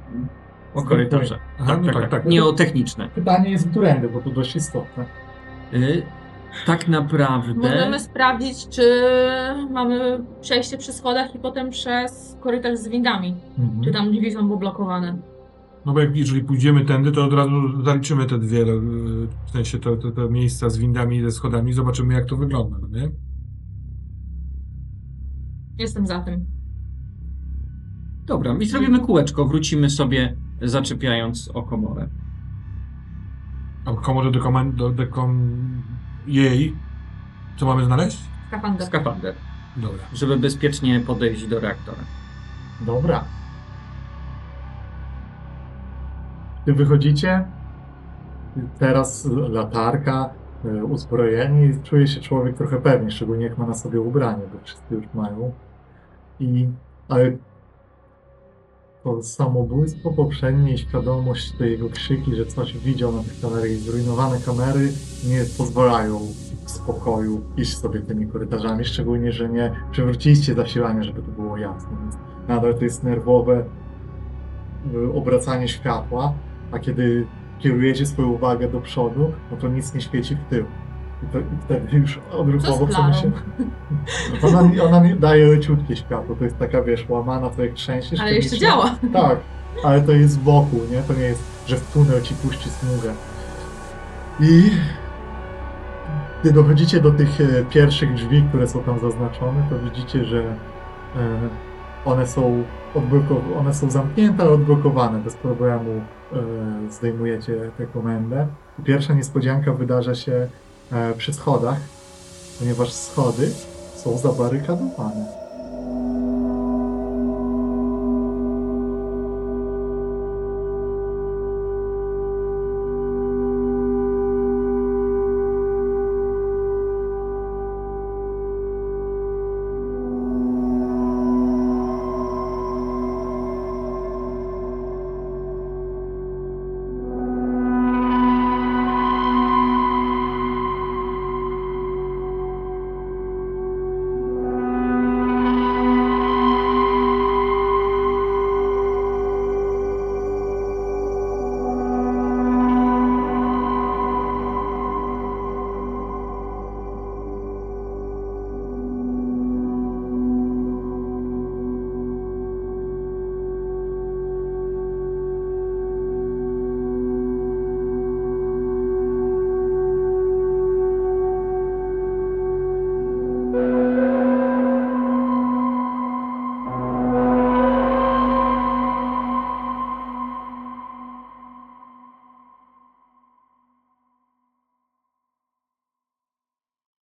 o korytarze. Aha, no tak, tak. Nie o techniczne. Pytanie jest którędy, bo to dość istotne. Y, tak naprawdę. Możemy sprawdzić, czy mamy przejście przy schodach i potem przez korytarz z windami. Mhm. Czy tam drzwi są poblokowane. No bo jak, jeżeli pójdziemy tędy, to od razu zaliczymy te dwie, e, w sensie te, te, te miejsca z windami i ze schodami i zobaczymy jak to wygląda, no nie? Jestem za tym. Dobra, i zrobimy kółeczko, wrócimy sobie zaczepiając o komorę. A komorze do, komand- do, do kom... jej. Co mamy znaleźć? Skafander. Skafander, Dobra. żeby bezpiecznie podejść do reaktora. Dobra. Gdy wychodzicie, teraz latarka, y, uzbrojenie i czuje się człowiek trochę pewnie, szczególnie jak ma na sobie ubranie, bo wszyscy już mają. I, ale to samobójstwo poprzednie świadomość, te jego krzyki, że coś widział na tych kamerach i zrujnowane kamery nie pozwalają w spokoju iść sobie tymi korytarzami, szczególnie, że nie przywróciliście zasilania, żeby to było jasne. Więc nadal to jest nerwowe y, obracanie światła, a kiedy kierujecie swoją uwagę do przodu, no to nic nie świeci w tył. I, to, i wtedy już odruchowo z chcemy się... Ona, ona nie daje leciutkie światło, to jest taka, wiesz, łamana, to jak trzęsiesz. Ale jeszcze działa. Tak, ale to jest z boku, nie? To nie jest, że w tunel ci puści smugę. I gdy dochodzicie do tych e, pierwszych drzwi, które są tam zaznaczone, to widzicie, że e, one są one są zamknięte, ale odblokowane. Bez problemu e, zdejmujecie tę komendę. Pierwsza niespodzianka wydarza się przy schodach, ponieważ schody są zabarykadowane.